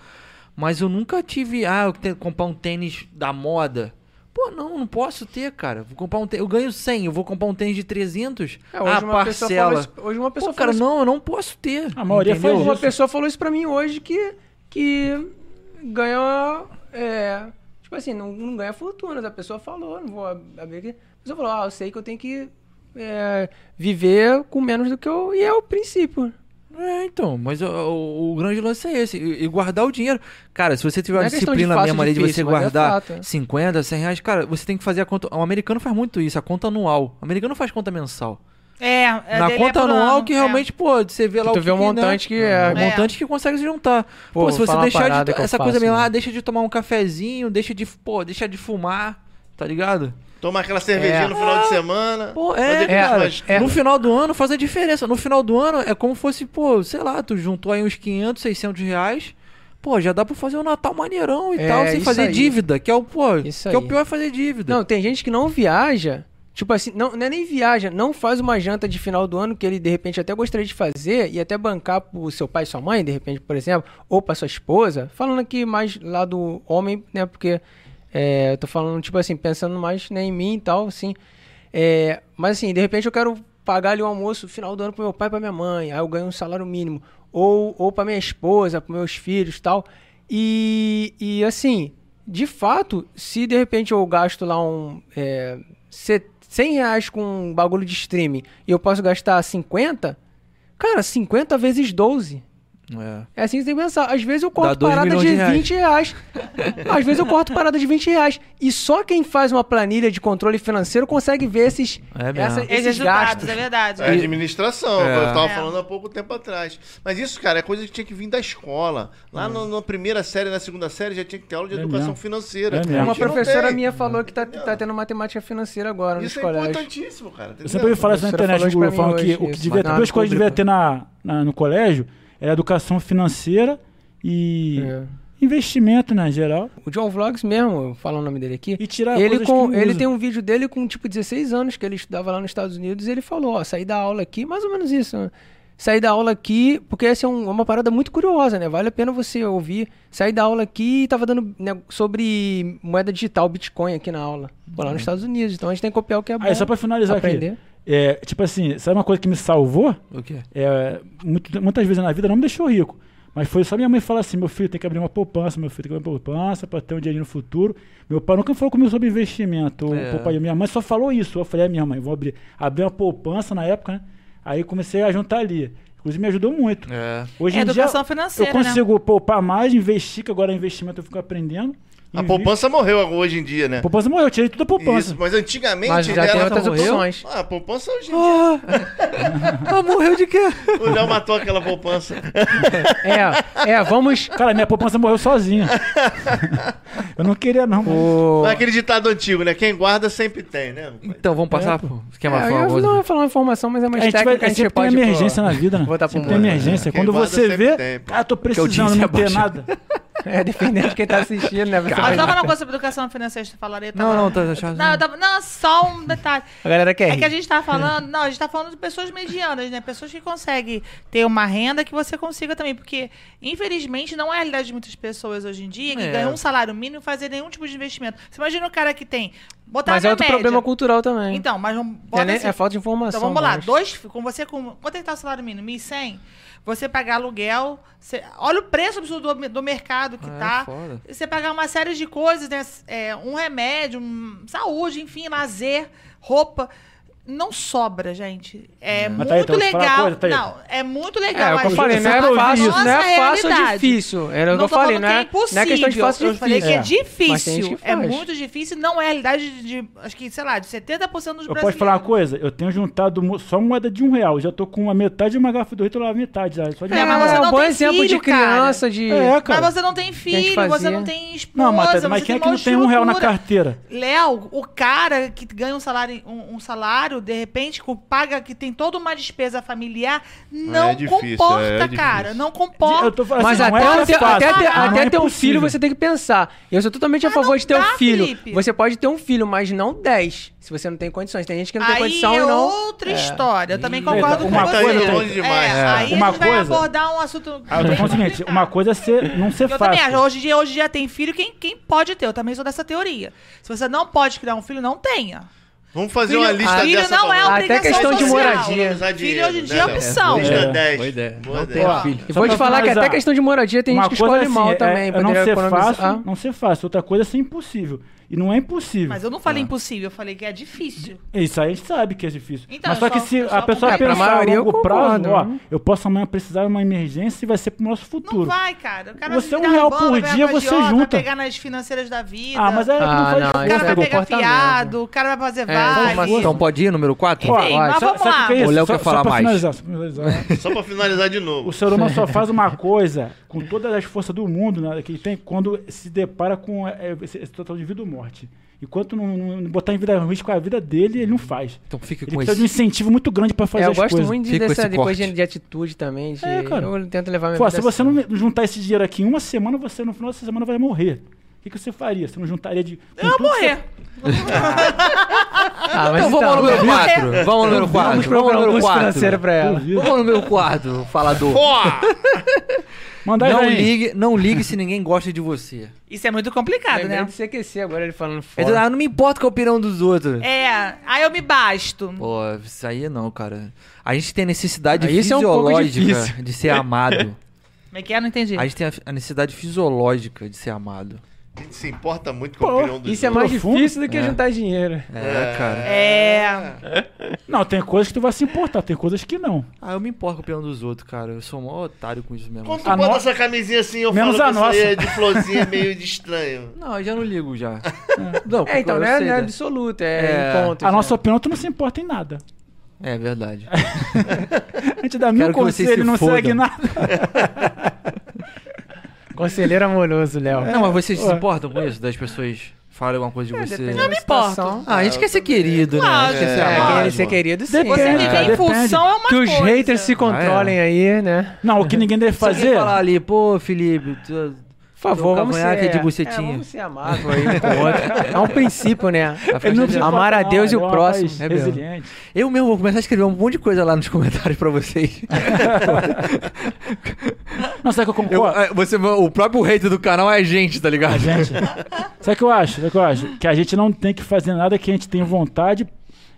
Mas eu nunca tive, ah, eu tenho que comprar um tênis da moda. Pô, não, não posso ter, cara. Vou comprar um tênis, eu ganho 100, eu vou comprar um tênis de 300. É, hoje ah, uma pessoa falou parcela. isso- hoje uma pessoa Pô, cara, isso- não, eu não posso ter. A maioria entendeu? faz Uma pessoa falou isso pra mim hoje que, que ganha. É, tipo assim, não, não ganha fortunas. A pessoa falou, não vou ab- abrir aqui. A pessoa falou, ah, eu sei que eu tenho que é, viver com menos do que eu. E é o princípio. É, então, mas o, o- o grande lance é esse. E, e guardar o dinheiro. Cara, se você tiver Não uma é disciplina fácil mesmo ali de você é guardar fato, é. 50, 100 reais, cara, você tem que fazer a conta. O americano faz muito isso, a conta anual. O americano faz conta mensal. É, é Na é conta por anual ano, que é. realmente, pô, você vê lá tu o vê o que, né? montante que é. O montante que consegue se juntar. Pô, Pô, se você deixar de. Essa coisa faço, meio, né? ah, deixa de tomar um cafezinho, deixa de, pô, deixa de fumar, tá ligado? Tomar aquela cervejinha É. no final de semana. Pô, é, é, cara, mais- é. no final do ano faz a diferença. No final do ano é como fosse, pô, sei lá, tu juntou aí uns 500, 600 reais. Pô, já dá pra fazer um Natal maneirão e É, tal, sem fazer aí. dívida, que é o, pô, Isso que é o aí. pior é fazer dívida. Não, tem gente que não viaja. Tipo assim, não, não é nem viaja, não faz uma janta de final do ano que ele de repente até gostaria de fazer e até bancar pro seu pai e sua mãe, de repente, por exemplo, ou pra sua esposa. Falando aqui mais lá do homem, né? Porque é, eu tô falando, tipo assim, pensando mais né, em mim e tal, assim. É, mas assim, de repente eu quero pagar ali o almoço final do ano pro meu pai e pra minha mãe, aí eu ganho um salário mínimo. Ou, ou pra minha esposa, pros meus filhos e tal. E, e assim, de fato, se de repente eu gasto lá um. É, se- 100 reais com um bagulho de streaming e eu posso gastar 50, cara, 50 vezes 12. É. É assim que você tem que pensar. Às vezes eu corto parada de de reais. 20 reais. Às vezes eu corto parada de 20 reais. E só quem faz uma planilha de controle financeiro consegue ver esses, É essa- Esses esses resultados, gastos. é verdade. É administração, É. eu tava É. falando há pouco tempo atrás. Mas isso, cara, é coisa que tinha que vir da escola. Lá no- na primeira série, na segunda série, já tinha que ter aula de É educação mesmo. financeira. É Uma professora minha falou que tá, Entendeu? tá tendo matemática financeira agora Isso nos é colégios. importantíssimo, cara. Eu sempre ouvi falar isso na internet, isso falando que o que isso, devia, na duas coisas devia ter na- no colégio era educação financeira e É. investimento, né, geral. O John Vlogs mesmo, eu falo o nome dele aqui. E tirar ele com, ele usa. tem um vídeo dele com tipo 16 anos que ele estudava lá nos Estados Unidos e ele falou, ó, saí da aula aqui, mais ou menos isso. Né? Saí da aula aqui, porque essa é um- uma parada muito curiosa, né? Vale a pena você ouvir. Saí da aula aqui e tava dando né, sobre moeda digital, Bitcoin aqui na aula. Pô, lá nos Estados Unidos. Então a gente tem que copiar o que é bom. Aí, só pra finalizar aprender. aqui. É, tipo assim, sabe uma coisa que me salvou? O quê? É, muito- muitas vezes na vida não me deixou rico. Mas foi só minha mãe falar assim: meu filho tem que abrir uma poupança, meu filho tem que abrir uma poupança para ter um dinheiro no futuro. Meu pai nunca falou comigo sobre investimento. É. poupa- Minha mãe só falou isso. Eu falei: é, minha mãe, vou abrir, abrir uma poupança na época, né? Aí comecei a juntar ali. Inclusive me ajudou muito. É. Hoje É em dia educação eu financeira, né? consigo poupar mais, investir, que agora é investimento eu fico aprendendo. A Invi- poupança morreu hoje em dia, né? A poupança morreu, eu tirei tudo a poupança. Isso, mas antigamente Mas já tem era... outras morreu? opções. Ah, a poupança hoje em dia. Ah, ah, morreu de quê? O Léo matou aquela poupança. É, é, vamos. Cara, minha poupança morreu sozinha. eu não queria, não. mas- O... É aquele ditado antigo, né? Quem guarda sempre tem, né? Então, vamos passar É, pro esquema É, eu ia, famoso. não, eu ia falar uma informação, mas é mais A gente vai, técnica, a é gente sempre tem pode... emergência na vida, né? botar pro sempre tem mundo. emergência. Quem Quando guarda você sempre vê, tem, pô. ah, tô precisando, audiência não é ter nada. É, dependendo de quem tá assistindo, né? Você Mas vai- tava uma coisa sobre educação financeira você falaria. Não, não, tá achando. Não, eu tava- não, só um detalhe. A galera quer É rir. que a gente tá falando. Não, a gente tá falando de pessoas medianas, né? Pessoas que conseguem ter uma renda que você consiga também. Porque, infelizmente, não é a realidade de muitas pessoas hoje em dia que É. ganham um salário mínimo e fazer nenhum tipo de investimento. Você imagina o cara que tem Botar Mas é outro média. problema cultural também. Então, mas vamos. é, né? assim, é falta de informação. Então vamos lá, mas- dois, com você com. Quanto é que tá o salário mínimo? 1.100? Você pagar aluguel, você- olha o preço absurdo do, do mercado que Ah, é tá. foda. Você pagar uma série de coisas, né? É, um remédio, um- saúde, enfim, lazer, roupa. Não sobra, gente. É Mas tá aí, muito então, eu uma legal. coisa, tá aí. não, é muito É, legal. é o que eu falei, não é ouvi fácil, não é fácil ou difícil. Era o que Não eu falei, não é, é impossível. não é questão de fácil ou Eu falei difícil. que é É. Difícil. que É muito difícil. Não é a realidade de, de, acho que, sei lá, de 70% dos Eu brasileiros. posso falar uma coisa? Eu tenho juntado só moeda de um real. Já tô com a metade de uma garrafa do Rito lá, metade já. Só de É, mas você é um bom exemplo de filho, cara. criança, de... É, cara. Mas você não tem filho, você não tem esposa. Não, mas, mas você quem é que não tem um real na carteira? Léo, o cara que ganha um salário, um, um salário, de repente, com- paga que tem toda uma despesa familiar, não É difícil, comporta, é cara. Não comporta. Eu tô falando Mas assim, não até, é ter, até, ter, não até é ter um filho você tem que pensar. Eu sou totalmente a Mas favor de ter um dá, filho. Felipe. Você pode ter um filho, mas não 10. Se você não tem condições. Tem gente que não tem Aí condição é e não. outra história. Eu também concordo uma com você. coisa tá longe demais. É, É. Aí Uma a gente vai coisa- abordar um assunto. Ah, eu tô falando o seguinte, uma coisa é ser, não ser Eu também fácil. acho. Hoje em dia, hoje em dia tem filho, quem, quem pode ter? Eu também sou dessa teoria. Se você não pode criar um filho, não tenha. Vamos fazer Filho- uma lista filho dessa não pra é nós. Até obrigação questão de social. moradia. Economizar Filho hoje em né, dia é Léo? opção. Lista É, 10. boa ideia. Boa Não ideia. filho. E vou te falar que até questão de moradia tem uma gente que coisa escolhe assim, mal é- também. é, não ser economizar. fácil, não ser fácil. Outra coisa é ser impossível. E não é impossível. Mas eu não falei impossível, eu falei que é difícil. Isso aí a gente sabe que é difícil. Então, Mas só eu que só- se só a pessoa É, pra pensar a maioria eu longo prazo, ó, né? eu posso amanhã precisar de uma emergência e vai ser pro nosso Não futuro. vai, cara. O cara Você vai um real por dia, você agiota, Vai junta. pegar nas financeiras da vida. Ah, mas é que Ah, não faz não, O cara é vai pegar fiado, o cara vai fazer É, vale. Então pode ir, número 4? Ó, Enfim, mas vamos lá. o que é isso? O Léo Só- quer falar só pra mais. finalizar, só pra finalizar. Só pra finalizar de novo. O ser humano só faz uma coisa com todas as forças do mundo né, que ele tem quando se depara com é, esse, total de vida ou morte. Enquanto não, não- botar em vida em risco a vida dele, ele não faz. Então fica Ele com precisa de um esse. incentivo muito grande pra fazer É, eu as gosto coisas. muito de, Fica com dessa esse depois de, de atitude também. De, É, cara. Eu tento levar minha Pô, vida se você assim. não juntar esse dinheiro aqui em uma semana, você no final dessa semana vai morrer. O que, que você faria? Você não juntaria de. Eu vou morrer. Ah, mas Então vamos ao número vamos 4. Vamos ao número 4. Vamos um você- ela. Duvido. Vamos ao número 4, falador. Manda aí, Não Jair. ligue, não ligue se ninguém gosta de você. Isso é muito complicado, Lembrei né? de CQC agora ele falando fora. ah, não me importa com a opinião dos outros. É, aí eu me basto. Pô, isso aí não, cara. A gente tem a necessidade Ah, isso é um fisiológica de ser amado. Como é que é? Não entendi. A gente tem a necessidade fisiológica de ser amado. A gente se importa muito com a Pô, opinião dos Isso é mais difícil do que É. juntar dinheiro. É, cara. É. Não, tem coisas que tu vai se importar, tem coisas que não. Ah, eu me importo com a opinião dos outros, cara. Eu sou mó otário com isso mesmo. Quando tu A bota no- essa camisinha assim, eu Menos falo a que nossa. é de florzinha meio de estranho. Não, eu já não ligo já. Não, É, então não é, sei, não é né? absoluto, é, É. pontos. A né? nossa opinião, tu não se importa em nada. É verdade. A gente dá mil conselhos e se não fodam. segue nada. Conselheiro amoroso, Léo. Não, mas vocês se importam com isso? Das pessoas falarem alguma coisa de É, você? depende Não me situação. Ah, a gente quer ser querido, né? A gente quer ser É, querer ser querido sim. Depende, Você É, viver em depende. função é uma Que os coisa. haters se controlem aí, né? Não, o que ninguém deve Se alguém fazer. falar ali, pô, Felipe, tu, favor, Teu vamos ser, de é, bucetinha. vamos ser amável aí um. É um princípio, né? Não Amar a não, Deus e ele o é próximo. É resiliente. Eu mesmo vou começar a escrever um monte de coisa lá nos comentários pra vocês. Não, sabe o que eu Eu- concordo? é, você, o próprio hater do canal é a gente, tá ligado? A gente. Sabe o que eu acho? Sabe o que eu acho? Que a gente não tem que fazer nada que a gente tem vontade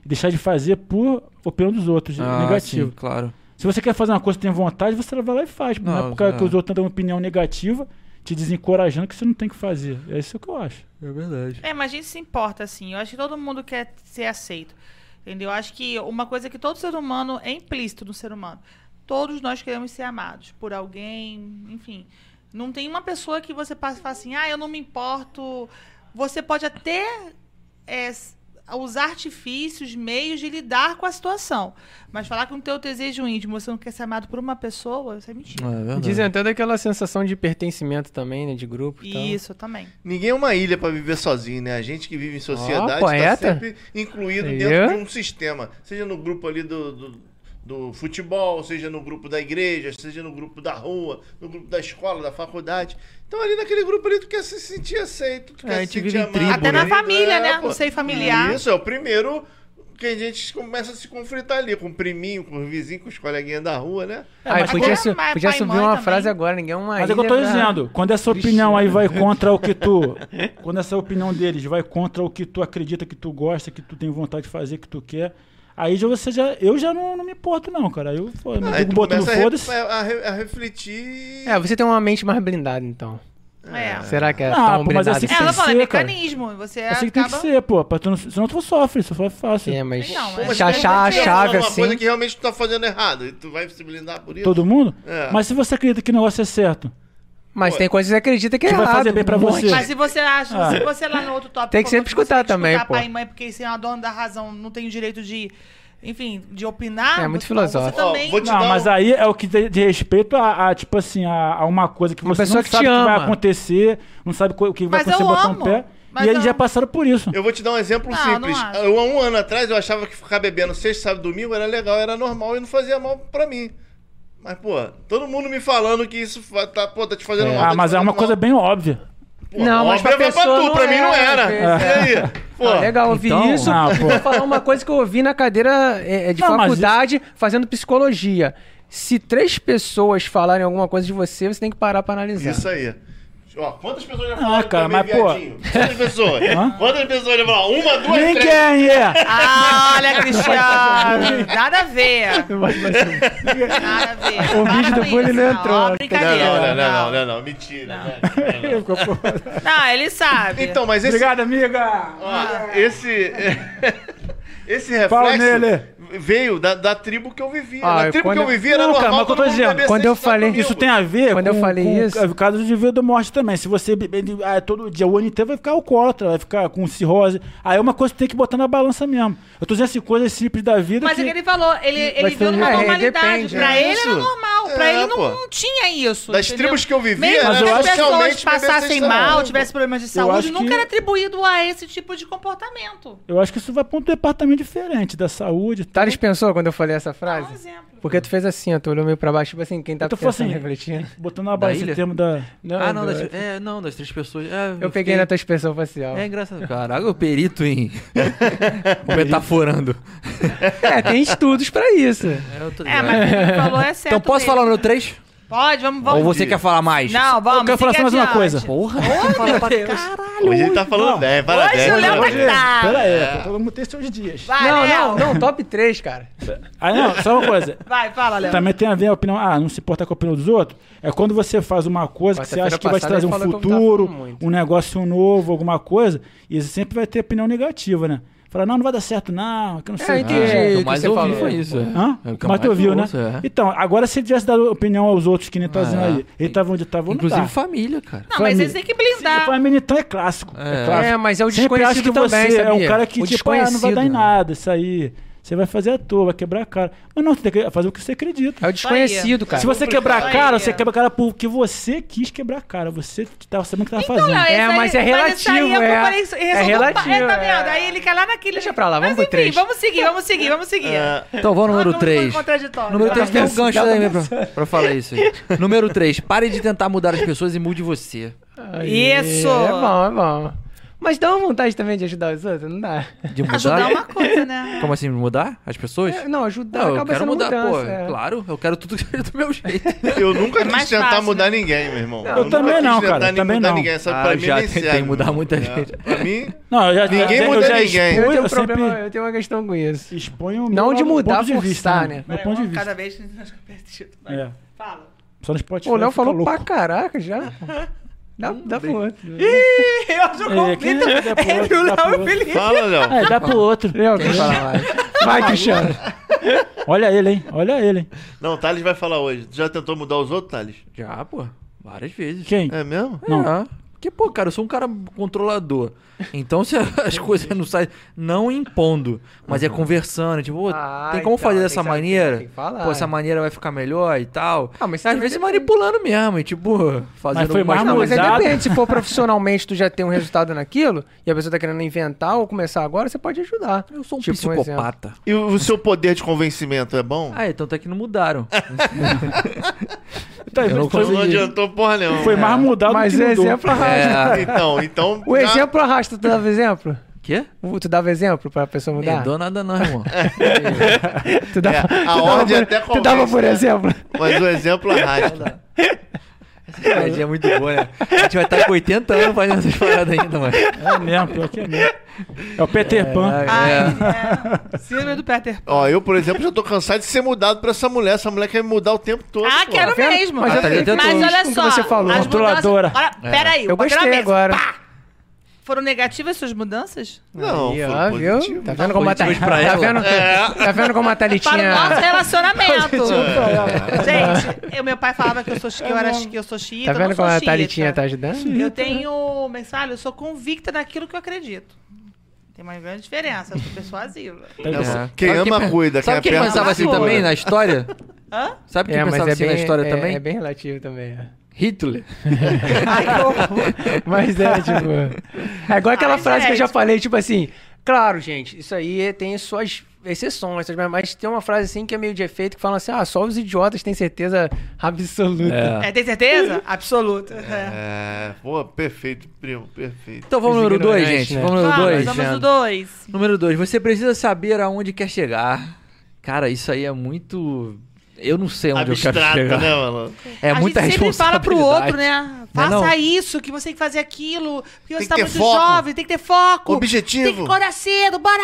e deixar de fazer por opinião dos outros, Ah, negativo. sim, claro. Se você quer fazer uma coisa que tem vontade, você vai lá e faz. Não, é Não, por causa é. que os outros dão uma opinião negativa, te desencorajando que você não tem que fazer. É isso que eu acho. É verdade. É, mas a gente se importa, assim. Eu acho que todo mundo quer ser aceito. Entendeu? Eu acho que uma coisa que todo ser humano é implícito no ser humano. Todos nós queremos ser amados por alguém, enfim. Não tem uma pessoa que você passa e fala assim, ah, eu não me importo. Você pode até é, s- usar artifícios, meios de lidar com a situação. Mas falar que no teu desejo íntimo você não quer ser amado por uma pessoa, isso é mentira. É. Dizem até daquela sensação de pertencimento também, né? De grupo e tal. Isso também. Ninguém é uma ilha pra viver sozinho, né? A gente que vive em sociedade tá poeta. sempre incluído dentro de um sistema. Seja no grupo ali do, do, do futebol, seja no grupo da igreja, seja no grupo da rua, no grupo da escola, da faculdade. Então ali naquele grupo ali tu quer se sentir aceito, tu É, quer a se gente sentir amado. tribo, Até na né? família, né? pô. No seio familiar. Isso, é o primeiro porque a gente começa a se conflitar ali com o priminho, com o vizinho, com os coleguinhas da rua, né? Aí mas podia, su- mas podia subir uma também. frase agora, ninguém é uma Mas é o que eu tô pra- dizendo. Quando essa opinião aí vai contra o que tu. Quando essa opinião deles vai contra o que tu acredita, que tu gosta, que tu tem vontade de fazer, que tu quer. Aí já você já. Eu já não, não me importo, não, cara. Eu, Aí digo tu botando a, foda-se. a, re- a refletir. É, você tem uma mente mais blindada, então. É. Será que é Ah, tão pô, mas blindada? assim É, ela Tem que fala, é ser, cara. mecanismo. Você É assim que tem que acaba... ser, pô. Pra tu não, senão tu sofre, isso foi fácil. É, mas Pô, mas se achar a chave falando uma assim... coisa que realmente tu tá fazendo errado. E tu vai se blindar por isso. Todo mundo? É. Mas se você acredita que o negócio é certo, Mas Pô, tem coisas que você acredita que é que vai errado. fazer bem pra um você. Mas se você acha, Ah. se você lá no outro tópico... Tem que sempre escutar você tem que também, escutar pô. pai e mãe, porque se é a dona da razão não tem o direito de... Enfim, de opinar... É muito então você filosófico. também... Te Não, dar mas um- aí é o que de, de respeito a, a, tipo assim, a, a uma coisa que Uma você pessoa não que sabe o que vai acontecer, não sabe o que vai Mas acontecer eu botar um amo. pé. Mas e eles eu- já passaram por isso. Eu vou te dar um exemplo Não, simples. não acho. eu, há um ano atrás, eu achava que ficar bebendo sexta, sábado e domingo era legal, era normal e não fazia mal pra mim. Mas, pô, todo mundo me falando que isso tá, pô, tá te fazendo mal. tá ah, mas é fazendo uma mal. coisa bem óbvia. Pô, Não, mas óbvio pra é pra pessoa tu, não pra mim não era, era. às E aí? Pô, Ah, legal ouvir então- isso. Ah, pô. Vou falar uma coisa que eu ouvi na cadeira é, é, de Não, faculdade, fazendo psicologia. Se três pessoas falarem alguma coisa de você, você tem que parar pra analisar. Isso aí. Ó, quantas pessoas já Ah, falaram cara, também, mas, pô- viadinho? Quantas pessoas? Hã? Quantas pessoas já falaram? Uma, duas, três? Ninguém é! Ah, olha, Cristiano. Nada a ver. Nada a ver. O vídeo do bullying isso, não entrou. Ó, Não, brincadeira. não, não, não, não, não, mentira. Não, ele sabe. Então, mas esse, Obrigado, amiga! ó, esse, esse Fala reflexo nele. Veio da, da tribo que eu vivia. Ah, Na tribo que eu eu- vivia era Não, cara, normal mas o que eu tô dizendo, quando eu falei-. Isso tem a ver Quando com, eu falei com isso- o caso de vida ou morte também. Se você beber ah, todo dia, o ano inteiro vai ficar alcoólatra, vai ficar com cirrose. Aí é uma coisa que tem que botar na balança mesmo. Eu tô dizendo assim, coisas simples da vida Mas que... é que ele falou, ele, ele viu numa é, normalidade. depende, pra é ele isso. era normal. Pra É, ele não, não tinha isso. Das entendeu? tribos que eu vivia, Mesmo Mas que eu as acho pessoas passassem mal, tivessem problemas de saúde, nunca era atribuído a esse tipo de comportamento. Eu acho que isso vai pra um departamento diferente da saúde. tal. Thales pensou quando eu falei essa Dá um frase? exemplo. Porque tu fez assim, ó, tu olhou meio pra baixo, tipo assim, quem tá Eu pensando, assim, refletindo. Botando na ilha? o termo da... ah, não, do- das, é, não, das três pessoas. é, Eu peguei fiquei- na tua expressão facial. É engraçado. Caraca, o perito em. Metaforando. É, tem estudos pra isso. É, eu tô É, mas o que falou é certo. Então posso mesmo. falar o número 3? Pode, vamos, vamos. Ou você quer falar mais? Não, vamos. Eu quero falar só mais uma adiante. coisa. Porra, quer falar pra caralho. Hoje ele tá falando Não. 10, para Hoje 10. o Léo tá Hoje-. Pera aí, todo mundo tem seus dias. Vai, não, Léo. não, não, top 3, cara. Aí não, só uma coisa. Vai, fala, Léo. Também tem a ver a opinião. Ah, não se importa com a opinião dos outros. É quando você faz uma coisa que você acha que vai te trazer um eu futuro, falando um negócio novo, alguma coisa, e você sempre vai ter opinião negativa, né? Fala, não, não vai dar certo, não, que eu não sei É, o quê. entendi. É, o mais você ouvi falou. foi isso. é. Hã? É o que Mas tu ouviu, né? é. Então, agora se ele tivesse dado opinião aos outros que nem tá dizendo É. aí, ele tava onde tava, não Inclusive tá. família, cara. Não, mas eles têm que blindar. Família então é clássico. É, É. clássico. É, mas é o Sempre acha que desconhecido também, você é um sabia? cara que, O tipo, ah, não vai dar em desconhecido. nada, isso aí. Você vai fazer à toa, vai quebrar a cara. Mas não, você tem que fazer o que você acredita. É o desconhecido, cara. Se você quebrar a cara, você quebra a cara porque você quis quebrar a cara. Você tava sabendo o que tava Então, fazendo. É, mas é relativo, é. É relativo, É, tá é. vendo? Aí ele quer lá naquele... Deixa pra lá, vamos Mas, pro enfim, três. vamos seguir, vamos seguir, vamos seguir. É, Então vamos no número Vamos pro 3. contraditório. Número 3 tem um gancho aí pra, pra falar isso aí. Número 3. Pare de tentar mudar as pessoas e mude você. Aí, Isso. É bom, é bom. Mas dá uma vontade também de ajudar os outros, não dá? De mudar? Ajudar é uma coisa, né? Como assim, mudar as pessoas? É, não, ajudar Não, eu acaba quero sendo mudar, mudança. pô. é. Claro, eu quero tudo que seja do meu jeito. Eu nunca É quis tentar fácil, mudar né? ninguém, meu irmão. Não, eu eu também não, cara, tentar também mudar não. ninguém. Essa Ah, pra eu mim já tentei mudar muita É. gente. Pra mim, Não, eu já, Ninguém eu, muda já ninguém. Eu tenho um eu sempre problema, eu tenho uma questão com isso. exponho o Não meu de mudar, ponto de vista, forçar, né? né? Meu ponto de vista. Cada vez É. Fala. Só no Spotify. O Léo falou pra caraca já. Dá, dá pro outro. Ih, eu É, conflito dá pro outro, entre o Léo e o outro. Felipe. fala, Léo. É, dá pro outro. Léo, Quem fala mais? Vai, Cristiano. Olha ele, hein? Olha ele, hein? Não, o Thales vai falar hoje. Tu já tentou mudar os outros, Thales? Já, pô. Várias vezes. Quem? É mesmo? Não. É. Porque, pô, cara, eu sou um cara controlador. Então, se as coisas não saem, não impondo, mas é conversando, tipo, Ah, tem como então, fazer tem dessa maneira? tem que falar, pô, essa é. maneira vai ficar melhor e tal. Ah, mas Às vezes depende. manipulando mesmo, e tipo, fazendo foi umas mais Não, mas aí mudado. depende. Se for profissionalmente, tu já tem um resultado naquilo, e a pessoa tá querendo inventar ou começar agora, você pode ajudar. Eu sou um Tipo um psicopata. E o, seu poder de convencimento é bom? ah, então até que não mudaram. Tá, Eu não foi, Não adiantou porra nenhuma. foi mais mudado Mas do o que mudou. exemplo arrasta. É. Então, então... O já- exemplo arrasta, tu dava exemplo? Quê? Tu dava exemplo pra pessoa Não mudar? dou nada não, irmão. Tu dava, É, a tu dava ordem por- até Tu dava convence, por né? exemplo. Mas o exemplo arrasta. Piadinha é muito boa, né? A gente vai estar com 80 anos fazendo essas paradas ainda, mano. É mesmo, pior que é mesmo. É o Peter Pan. É, Ai, é. é. Síndrome do Peter Pan. Ó, eu, por exemplo, já tô cansado de ser mudado pra essa mulher. Essa mulher quer me mudar o tempo todo. Ah, pô. quero Tá mesmo. Mas Mas, eu também tentou olha só. você falou. as mudanças... Controladora. Olha, peraí. Eu gostei é esse. agora. Pá! Foram negativas suas mudanças? Não, Aí, foi ó, viu? Tá vendo como a pra Tá ela. vendo, É. tá vendo como a Para o nosso Thalitinha... relacionamento. É. Gente, eu, meu pai falava que eu sou, que eu era, que eu sou xiita. Tá eu vendo não como a. Thalitinha tá ajudando? Eu tenho, mensagem, eu sou convicta daquilo que eu acredito. Tem uma grande diferença, eu sou persuasiva. É, É. Quem Sabe ama, cuida. Sabe quem aperta, pensava assim também na história? Hã? Sabe quem É, mas pensava é assim na história é, também? é bem relativo também. É. Hitler. Mas é, tipo. É igual aquela Ai, frase que eu já gente. falei, tipo assim. Claro, gente, isso aí tem suas exceções, mas tem uma frase assim que é meio de efeito que fala assim: ah, só os idiotas têm certeza absoluta. É. É, tem certeza? Absoluta. É. É, pô, perfeito, primo, perfeito. Então vamos número 2, ignorantes, gente. né? Vamos no número 2. vamos no dois. Número 2. Você precisa saber aonde quer chegar. Cara, isso aí é muito. Eu não sei onde eu quero chegar. né, mano? É a muita gente sempre fala pro outro, né? Não é Faça não? isso, que você tem que fazer aquilo, porque você tá muito foco. jovem, tem que ter foco. Objetivo. Tem que acordar cedo, bora!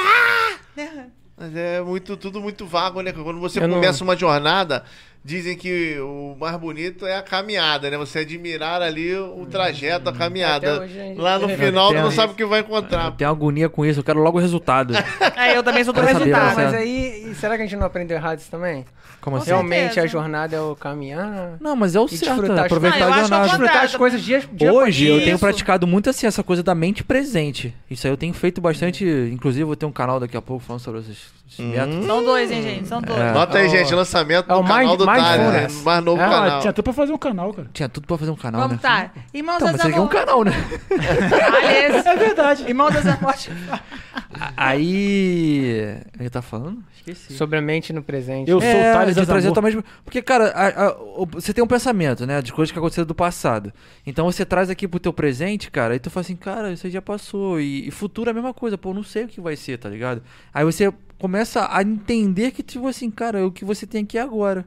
Né? Mas é muito, tudo muito vago, né? Quando você Eu não- começa uma jornada, dizem que o mais bonito é a caminhada, né? Você admirar ali o trajeto, a caminhada. Até hoje Lá no eu final, tu não isso. sabe o que vai Eu encontrar. tenho agonia com isso, eu quero logo o resultado. É, eu também sou do saber, resultado. Mas aí, e será que a gente não aprendeu errado isso também? Como assim? Realmente a jornada é o caminhar. Não, mas é o certo, desfrutar é as aproveitar Não, a é jornada. Desfrutar as coisas dia, dia Hoje eu tenho praticado muito assim, essa coisa da mente presente. Isso aí eu tenho feito bastante. Inclusive, eu vou ter um canal daqui a pouco falando sobre esses, Hum. métodos. São dois, hein, gente? São dois. É. Bota aí, Ó, gente, lançamento é do o canal Mind- do Thales, né? Mais novo É, canal. tinha tudo pra fazer um canal, cara. Tinha tudo pra fazer um canal, Vamos né? tá. Irmãos Então, mas das você quer um canal, né? É verdade. Irmãos das Amores. Aí. Ele tá falando? Esqueci. Sobre a mente no presente. Eu sou o É, Thales de Azamor. trazer exatamente. Porque, cara, a- a- o- você tem um pensamento, né? De coisas que aconteceram do passado. Então você traz aqui pro teu presente, cara, e tu fala assim, cara, isso aí já passou. E, e futuro é a mesma coisa, pô, eu não sei o que vai ser, tá ligado? Aí você começa a entender que, tipo assim, cara, o que você tem aqui é agora.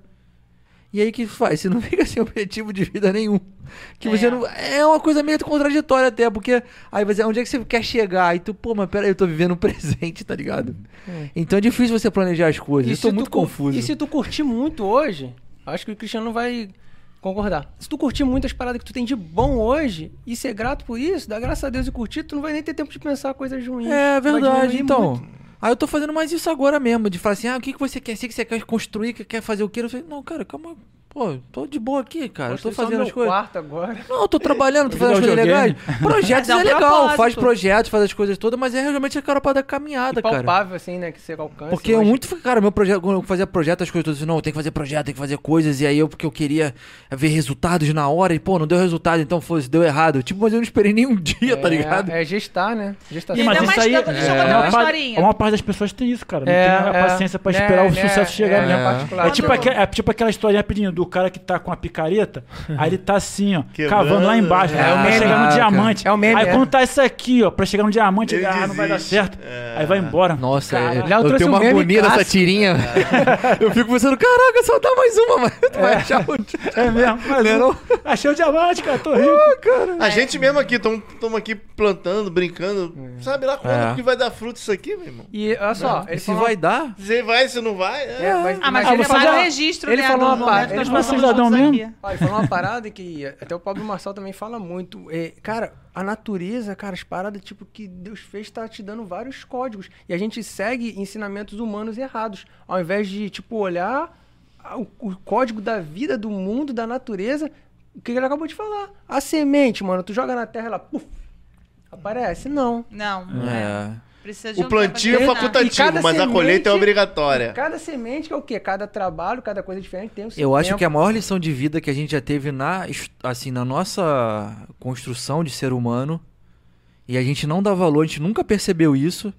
E aí que faz? Você não fica sem objetivo de vida nenhum. Que você É. não. É uma coisa meio contraditória até, porque aí você, onde é que você quer chegar? Aí tu, pô, mas peraí, eu tô vivendo o presente, tá ligado? Então é difícil você planejar as coisas. eu se tô muito confuso. E se tu curtir muito hoje, acho que o Cristiano não vai concordar. Se tu curtir muito as paradas que tu tem de bom hoje e ser grato por isso, dá graças a Deus e curtir, tu não vai nem ter tempo de pensar coisas ruins. É verdade, então. muito. Aí eu tô fazendo mais isso agora mesmo, de falar assim, ah, o que, que você quer ser, que você quer construir, que quer fazer o quê? Eu falei, não, cara, calma, pô, tô de boa aqui, cara, eu tô fazendo as coisas. quarto agora. Não, eu tô trabalhando, tô fazendo as coisas legais. Projetos é um é legal, propósito. faz projetos, faz as coisas todas, mas é realmente a cara pra dar caminhada, E cara. palpável, assim, né? Que você alcança. Porque eu mas- muito, cara, meu projeto, quando eu fazia projeto, as coisas todas assim, não, tem que fazer projeto, tem que fazer coisas, e aí eu, porque eu queria ver resultados na hora, e pô, não deu resultado, então fosse, deu errado. Tipo, mas eu não esperei nem um dia, tá ligado? É, é gestar, né? Gestação. E Mas ainda isso aí tanto, deixa eu é, contar uma historinha. uma parte das pessoas tem isso, cara. Não É, tem a é. paciência pra Né, esperar o né, sucesso chegar é, mesmo. particular. É tipo, é tipo aquela historinha rapidinho do cara que tá com a picareta, aí ele tá assim, ó, Quebrando. cavando lá embaixo, É, pra o meme. chegar no diamante. É o meme, aí é. quando tá isso aqui, ó, pra chegar no diamante, Ele ah, não vai dar certo. É. Aí vai embora. Nossa, Cara, é- Léo eu tenho um uma agonia dessa clássico. tirinha. eu fico pensando, caraca, só dá mais uma, mas tu vai achar o... É mesmo, mas Não é achei o diamante, cara, tô rico. A gente mesmo aqui, estamos aqui plantando, brincando. Sabe lá quando É. que vai dar fruto isso aqui, meu irmão? E olha só, ele se falou vai dar? Você vai, se não vai? É. É, mas, Ah, mas imagina- ele faz o registro, ele né? falou uma ele falou cidadão mesmo? Olha, ele falou uma parada que até o Pablo Marçal também fala muito. É, cara, a natureza, cara, as paradas tipo que Deus fez tá te dando vários códigos. E a gente segue ensinamentos humanos errados. Ao invés de, tipo, olhar o, o código da vida, do mundo, da natureza, o que ele acabou de falar. A semente, mano, tu joga na terra, ela puf, aparece? Não. Não, é. É. Precisa de O um plantio é facultativo, mas a colheita é semente- obrigatória. Cada semente que é o quê? Cada trabalho, cada coisa diferente tem o seu Eu acho tempo. que a maior lição de vida que a gente já teve na, assim, na nossa construção de ser humano, e a gente não dá valor, a gente nunca percebeu isso,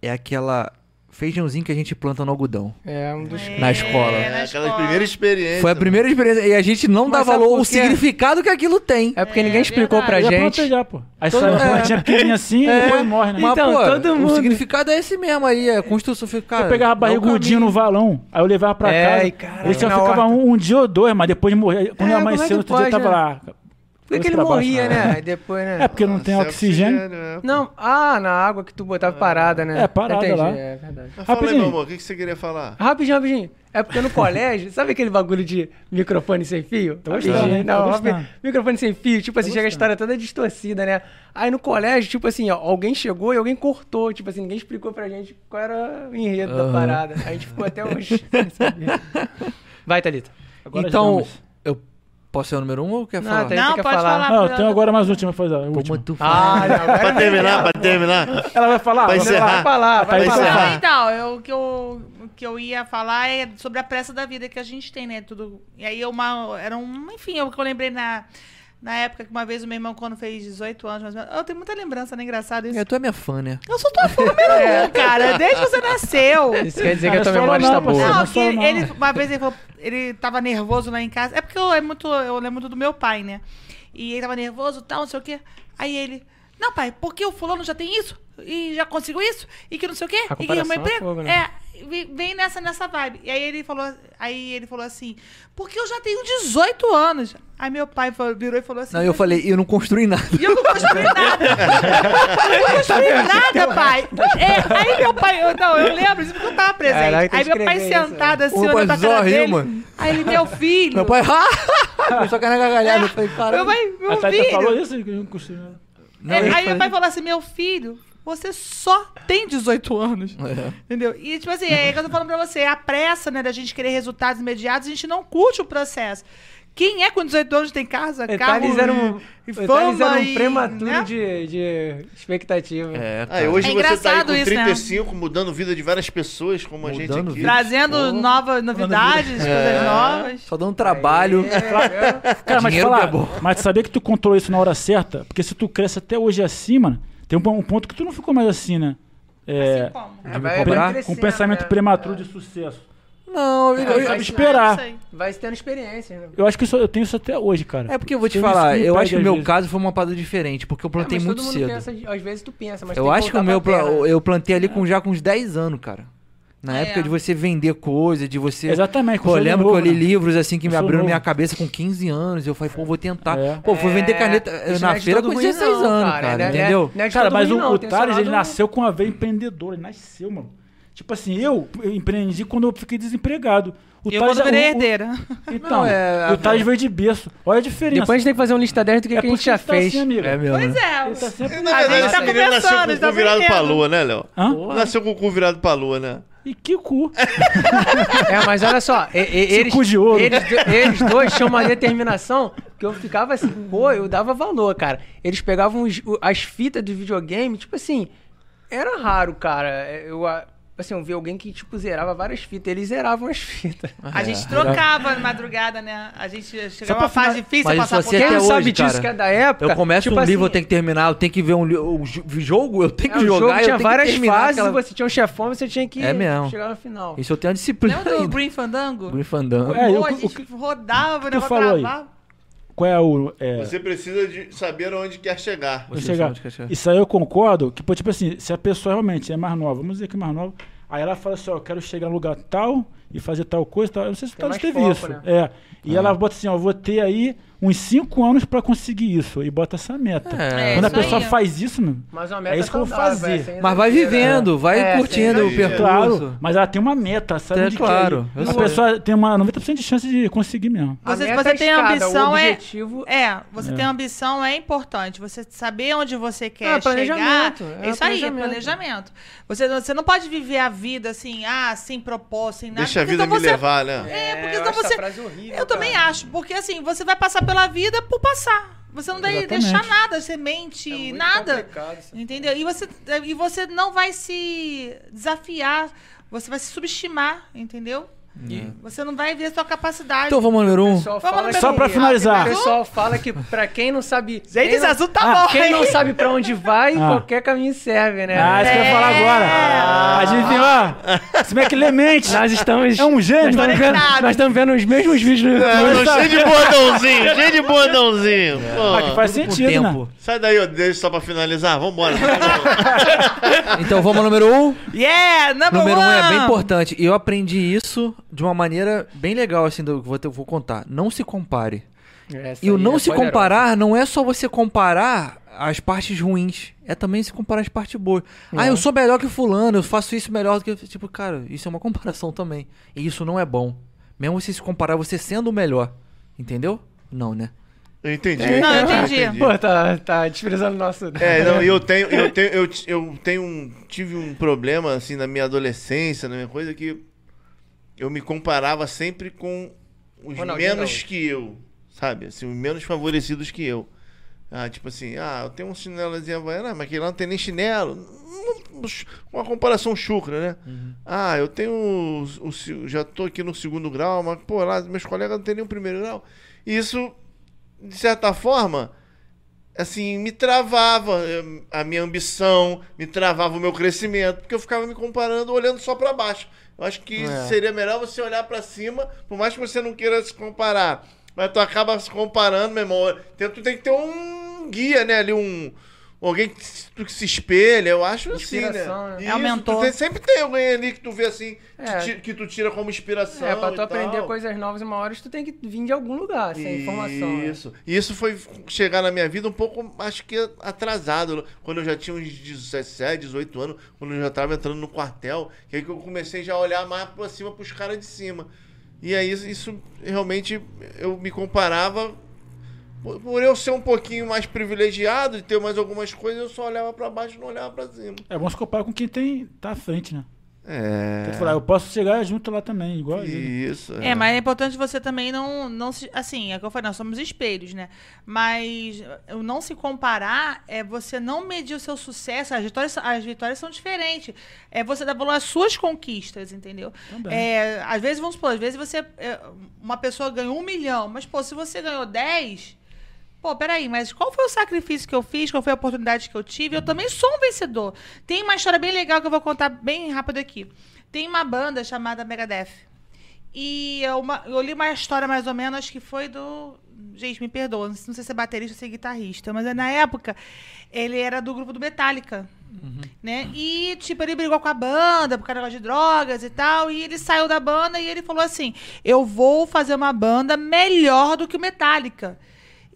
é aquela feijãozinho que a gente planta no algodão. É um dos. Na escola. É, na É, aquela primeira experiência. Foi a primeira experiência. E a gente não Mas dá valor ao significado que aquilo tem. É porque É, ninguém explicou pra verdade. Já gente. planta já, pô. Aí Todo- sai uma é. plantinha pequenininha assim É. e depois morre, né? Mas, Então, pô, todo o mundo- significado é esse mesmo aí, é construção. Cara, eu pegava barrigudinho no valão, aí eu levava pra É, casa. e caralho, ele só ficava um, um dia ou dois, mas depois de morrer. Quando É, é amanheceu, que no outro dia tava né? lá. Por que, que ele morria, né? né? Aí depois, né? É porque não tem oxigênio. né? Não, ah, na água que tu botava parada, né? É, parada Entendi, lá. É verdade. Mas fala aí, Rapidinho. meu amor, o que que você queria falar? Rapidinho, rapidinho. É porque no colégio, sabe aquele bagulho de microfone sem fio? Tô gostando, Rapidinho, hein? Tô Não, gostando. microfone sem fio, tipo assim, chega a história toda distorcida, né? Aí no colégio, tipo assim, ó, alguém chegou e alguém cortou, tipo assim, ninguém explicou pra gente qual era o enredo da parada. A gente ficou até hoje sem saber. Vai, Thalita. Agora então, vamos. Posso ser o número um ou quer Não, falar? tem- Não, pode falar? falar. Não, eu tenho agora mais última pra fazer. a Como última. tu Ah, fala? não, Pra terminar, pra terminar. Ela vai falar? Vai encerrar. vai falar, vai Vai falar. encerrar. Ah, então, eu, o, que eu, o que eu ia falar é sobre a pressa da vida que a gente tem, né? Tudo. E aí, uma, era um. Enfim, o que eu lembrei na, na época que uma vez o meu irmão, quando fez 18 anos, menos. Eu tenho muita lembrança, né? Engraçado isso. É, tu é minha fã, né? Eu sou tua fã número um, cara, desde que você nasceu. Isso quer dizer que a tua memória não, está boa. Não, que ele, uma vez ele falou, ele tava nervoso lá em casa. É porque eu, é muito, eu lembro muito do meu pai, né? E ele tava nervoso e tal, não sei o quê. Aí ele, não, pai, porque o fulano já tem isso? E já conseguiu isso? E que não sei o quê? A e que comparação arrumou é emprego? fogo, né? É, vem- nessa, nessa vibe. E aí ele falou, aí ele falou assim, porque eu já tenho 18 anos. Aí meu pai falou- virou e falou assim. Não, eu falei, eu não construí nada. E eu não construí nada. eu não construí nada, pai. É, aí meu pai, eu, não, eu lembro isso porque eu tava presente. Caraca, aí meu pai isso, sentado assim, O olhando pra pai cara só dele. mano. Aí ele, meu filho. Meu pai, ah! Começou a gargalhada. Eu falei, Meu caralho. pai, meu A Thalita filho. falou isso? que eu não costumo- Não, É, aí falei- meu pai falou assim, meu filho, você só tem 18 anos. É. Entendeu? E, tipo assim, é o que eu tô falando pra você, a pressa, né, da gente querer resultados imediatos, a gente não curte o processo. Quem é com 18 anos tem casa, O carro Thales era um, e fama era um e, prematuro né? de, de expectativa. É, Ah, hoje É você tá aí com isso, né? 35, mudando vida de várias pessoas, como a gente Mudando aqui. vida. Trazendo Pô. novas novidades, coisas É. novas. Só dando trabalho. Cara, mas falar, é mas sabia que tu controlou isso na hora certa? Porque se tu cresce até hoje assim, mano, tem um, um ponto que tu não ficou mais assim, né? É, Assim como? Me vai- com pensamento né? prematuro de sucesso. Não, eu, Eu eu- sabe esperar. Aí. Vai tendo experiência, né? Eu acho que isso, eu tenho isso até hoje, cara. é porque eu vou te falar, eu acho que o meu vezes. caso foi uma parada diferente, porque eu plantei É, mas muito todo mundo cedo. pensa, às vezes tu pensa, mas Eu acho que o meu pra eu plantei ali com já com uns 10 anos, cara. Na É. época de você vender coisa, de você. Exatamente. Pô, eu lembro novo, que eu li né? livros assim que Eu me abriram novo. minha cabeça com 15 anos. Eu falei, pô, vou tentar. É. Pô, fui vender caneta na não é de feira com ruim, 16 não, anos, cara. cara, Não é- entendeu? não é Cara, mas o, não, o Thales, ele nasceu com uma veia empreendedora. Ele nasceu, mano. Tipo assim, eu empreendi quando eu fiquei desempregado. O E eu Thales quando é- virei herdeira. Então, Não, é- o Thales veio de berço. Olha a diferença. Depois a gente tem que fazer um lista 10 do que, é que a gente já tá fez. assim, amigo. É mesmo. Pois né? é. Ele tá sempre... Na A verdade, gente tá esse menino nasceu começando, com o tá cu virado pra lua, né, Léo? Nasceu com o cu virado pra lua, né? E que cu. É, mas olha só, e- e- eles, cu de ouro. Eles, eles dois tinham uma determinação que eu ficava assim, pô, eu dava valor, cara. Eles pegavam os- as fitas do videogame, tipo assim, era raro, cara. Eu, a- assim, eu vi alguém que, tipo, zerava várias fitas, eles zeravam as fitas. A gente trocava na madrugada, né? A gente chegava pra uma fase final- difícil, Mas passar por assim Quem não hoje, sabe disso cara. que é da época... Eu começo tipo um livro, eu assim, tenho que terminar, eu tenho que ver um jogo, eu tenho é, que o jogar, jogo eu tinha tenho que várias fases aquela- você tinha um chefão e você tinha que É mesmo. chegar no final. Isso eu tenho a disciplina Lembra do. Green Fandango? Green Fandango. É, eu- a gente que- rodava, o falou aí? travava. Qual é o... É, Você precisa de saber onde quer chegar. Você chegar. chama de cachorro. Isso aí eu concordo, que, tipo assim, se a pessoa realmente é mais nova, vamos dizer que é mais nova, aí ela fala assim, ó, eu quero chegar no lugar tal e fazer tal coisa, tal. eu não sei se o mais teve isso. né? É. E ela bota assim, ó, eu vou ter aí uns 5 anos pra conseguir isso, e bota essa meta. É, Quando a isso pessoa aí. faz isso, mano, Mas uma meta É isso que eu vou fazer. é, Mas vai vivendo, vai É, curtindo o percurso. claro, mas ela tem uma meta, sabe É, onde claro, quer ir. A sei. pessoa tem uma 90% de chance de conseguir mesmo. Você, você é tem escada, ambição, o é. objetivo... É, você É. tem ambição é importante. Você saber onde você quer Ah, planejamento, chegar. é É isso aí, planejamento. Você, não- você não pode viver a vida assim, ah, sem propósito, sem nada. Deixa a vida me você- levar, né? É, porque eu senão você. frase horrível, Eu também acho, porque assim, você vai passar pela vida por passar. Você não vai deixar nada, semente, É muito nada. Entendeu? E você, e você não vai se desafiar, você vai se subestimar, entendeu? Você não vai ver a sua capacidade. Então vamos ao número um. Vamos que- Só pra finalizar. O pessoal fala que pra quem não sabe. Gente, quem esse não- assunto tá Ah, bom, Quem não sabe pra onde vai, Ah. qualquer caminho serve, né? Ah, isso que eu ia falar agora. A gente tem, ó, esse Mac Lemente. Nós estamos. É um gênio. Nós estamos, vendo, nós estamos vendo os mesmos vídeos no É, cheio de bordãozinho, cheio de bordãozinho. Pô. Ah, que faz sentido, né? Sai daí, eu deixo só pra finalizar. Vambora. Então vamos ao número um. Yeah, number Número um é one. bem importante. E eu aprendi isso de uma maneira bem legal, assim, do que eu vou, vou contar. Não se compare. Essa E o não é se poderosa. comparar não é só você comparar as partes ruins. É também se comparar as partes boas. Ah, eu sou melhor que fulano, eu faço isso melhor do que... Tipo, cara, isso é uma comparação também. E isso não é bom. Mesmo você se comparar você sendo o melhor. Entendeu? Não, né? Eu entendi. Não, eu entendi. Pô, tá, tá desprezando o nosso. É, não, e eu tenho, eu tenho, eu, eu tenho um, tive um problema assim na minha adolescência, na minha coisa que eu me comparava sempre com os Ronaldinho menos Gaúcho. que eu, sabe? Assim, os menos favorecidos que eu. Ah, tipo assim, ah, eu tenho um chinelozinho havaiano, ah, mas aquele lá não tem nem chinelo. Uma comparação chucra, né? Ah, eu tenho. o- o já tô aqui no segundo grau, mas, pô, lá meus colegas não tem nem o primeiro grau. E isso, de certa forma, assim, me travava eh, a minha ambição, me travava o meu crescimento, porque eu ficava me comparando olhando só pra baixo. Eu acho que É. seria melhor você olhar pra cima, por mais que você não queira se comparar. Mas tu acaba se comparando, meu irmão. Tu tem que ter um guia, né? Ali, um. Alguém que se, tu que se espelha, eu acho assim, né? Inspiração, né? É Isso, um mentor. tem- sempre tem alguém ali que tu vê assim, que, É. ti- que tu tira como inspiração. É, pra e tu aprender tal. coisas novas uma hora, tu tem que vir de algum lugar, sem informação. né? Isso. E isso foi chegar na minha vida um pouco, acho que atrasado. Quando eu já tinha uns 17, 18 anos, quando eu já tava entrando no quartel, que aí que eu comecei já a olhar mais pra cima pros caras de cima. E aí isso realmente eu me comparava. Por, por eu ser um pouquinho mais privilegiado e ter mais algumas coisas, eu só olhava pra baixo e não olhava pra cima. É bom se comparar com quem tem, tá à frente, né? É. Tem que falar, eu posso chegar junto lá também, igual a ele. Isso. É, mas é importante você também não, não se. Assim, é o que eu falei, nós somos espelhos, né? Mas o não se comparar é você não medir o seu sucesso. As vitórias, as vitórias são diferentes. É você dar valor às suas conquistas, entendeu? Também. É, às vezes, vamos supor, às vezes você. é, uma pessoa ganhou um milhão, mas, pô, se você ganhou 10. Pô, peraí, mas qual foi o sacrifício que eu fiz? Qual foi a oportunidade que eu tive? Eu também sou um vencedor. Tem uma história bem legal que eu vou contar bem rápido aqui. Tem uma banda chamada Megadeth. E eu, uma- eu li uma história mais ou menos que foi do. Gente, me perdoa, não sei se é baterista ou se é guitarrista, mas na época ele era do grupo do Metallica. Né? E, tipo, ele brigou com a banda por causa de drogas e tal. E ele saiu da banda e ele falou assim: Eu vou fazer uma banda melhor do que o Metallica.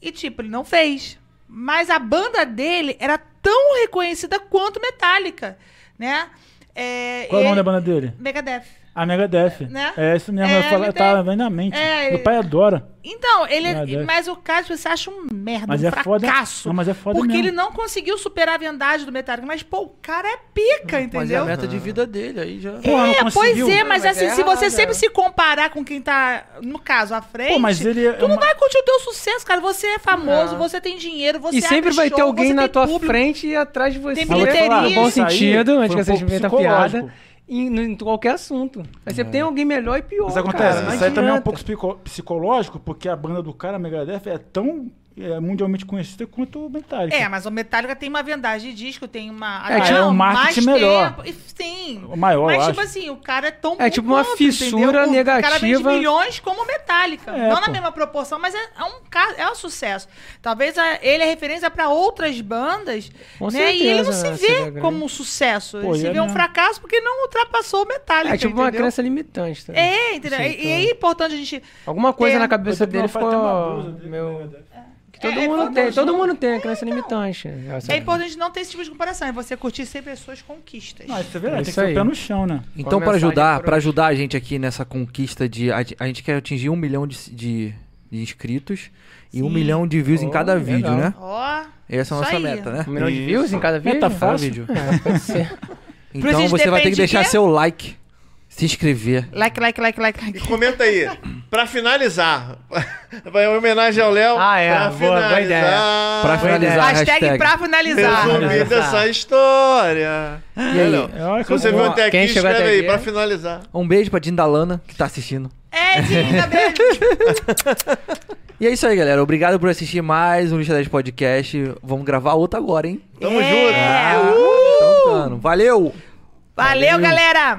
E, tipo, ele não fez. Mas a banda dele era tão reconhecida quanto Metallica, né? É, Qual é o nome da banda dele? Megadeth. A Megadeth. Né? É isso mesmo, É, eu tem- vendo na mente. É, Meu pai adora. Então, ele. Megadeth. Mas o caso você acha um merda, Mas um é foda- fracasso. Não, mas é foda Porque mesmo. ele não conseguiu superar a vendagem do Metallica. Mas, pô, o cara é pica, Mas é a entendeu? meta de vida dele, aí já... Pô, não É, pois é, mas assim, é se você sempre é. se comparar com quem tá, no caso, à frente, Pô, mas ele é tu não uma- vai curtir o teu sucesso, cara. Você é famoso, Não. você tem dinheiro, você E sempre abre vai ter show, alguém você na tem tua público. frente e atrás de você. Tem bilheteria. No bom sentido, antes que um você inventa piada. Em, em qualquer assunto. Aí você tem alguém melhor e pior. Mas acontece, cara, isso aí também é um pouco psico- psicológico, porque a banda do cara, a Megadeth, é tão é, mundialmente conhecida quanto o Metallica. É, mas o Metallica tem uma vendagem de disco, tem uma. É, tipo, Não, é um marketing mais melhor. tempo, e- Sim. O maior, Mas, eu tipo acho. assim, o cara é tão É tipo uma quanto, fissura entendeu? O cara vende negativa. milhões como o Metallica. É, não na pô. mesma proporção, mas é, é um é um sucesso. Talvez a- ele é referência para outras bandas, Com né? e ele não certeza, se né? Vê como um sucesso. Pô, ele se vê um fracasso porque não ultrapassou o Metallica. É tipo uma entendeu? crença limitante. Também. É, entendeu? Sim, e, e então. é importante a gente. Alguma coisa na cabeça dele uma ficou. Meu... Que todo É, é mundo tem, todo mundo tem a crença limitante. Essa- É importante não ter esse tipo de comparação, é você curtir sempre as suas conquistas. Não, isso é É verdade, tem isso que aí. o pé no chão, né? Então, para ajudar, para ajudar a gente aqui nessa conquista de. A, a gente quer atingir um milhão de, de, de inscritos e um Sim. milhão de views em Oh, cada legal. vídeo, né? Ó. Essa é a nossa aí. meta, né? Um milhão de views em cada vídeo? Meta Cada fácil. vídeo. É, pode ser. Então você vai ter que deixar seu like, se inscrever. Like, like, like, like, E like. comenta aí, pra finalizar, Vai em homenagem ao Léo. Ah, é. Pra Boa, boa ideia. finalizar. Pra finalizar. Hashtag, hashtag. pra finalizar. Resumir Finalizar. dessa história. E aí? Léo? É Se você viu até aqui, escreve até aí, aqui, pra é? finalizar. Um beijo pra Dindalana, que tá assistindo. É, beijo. E é isso aí, galera. Obrigado por assistir mais um Lista 10 Podcast. Vamos gravar outro agora, hein? Tamo É. junto. Ah, então, Valeu! Valeu, galera.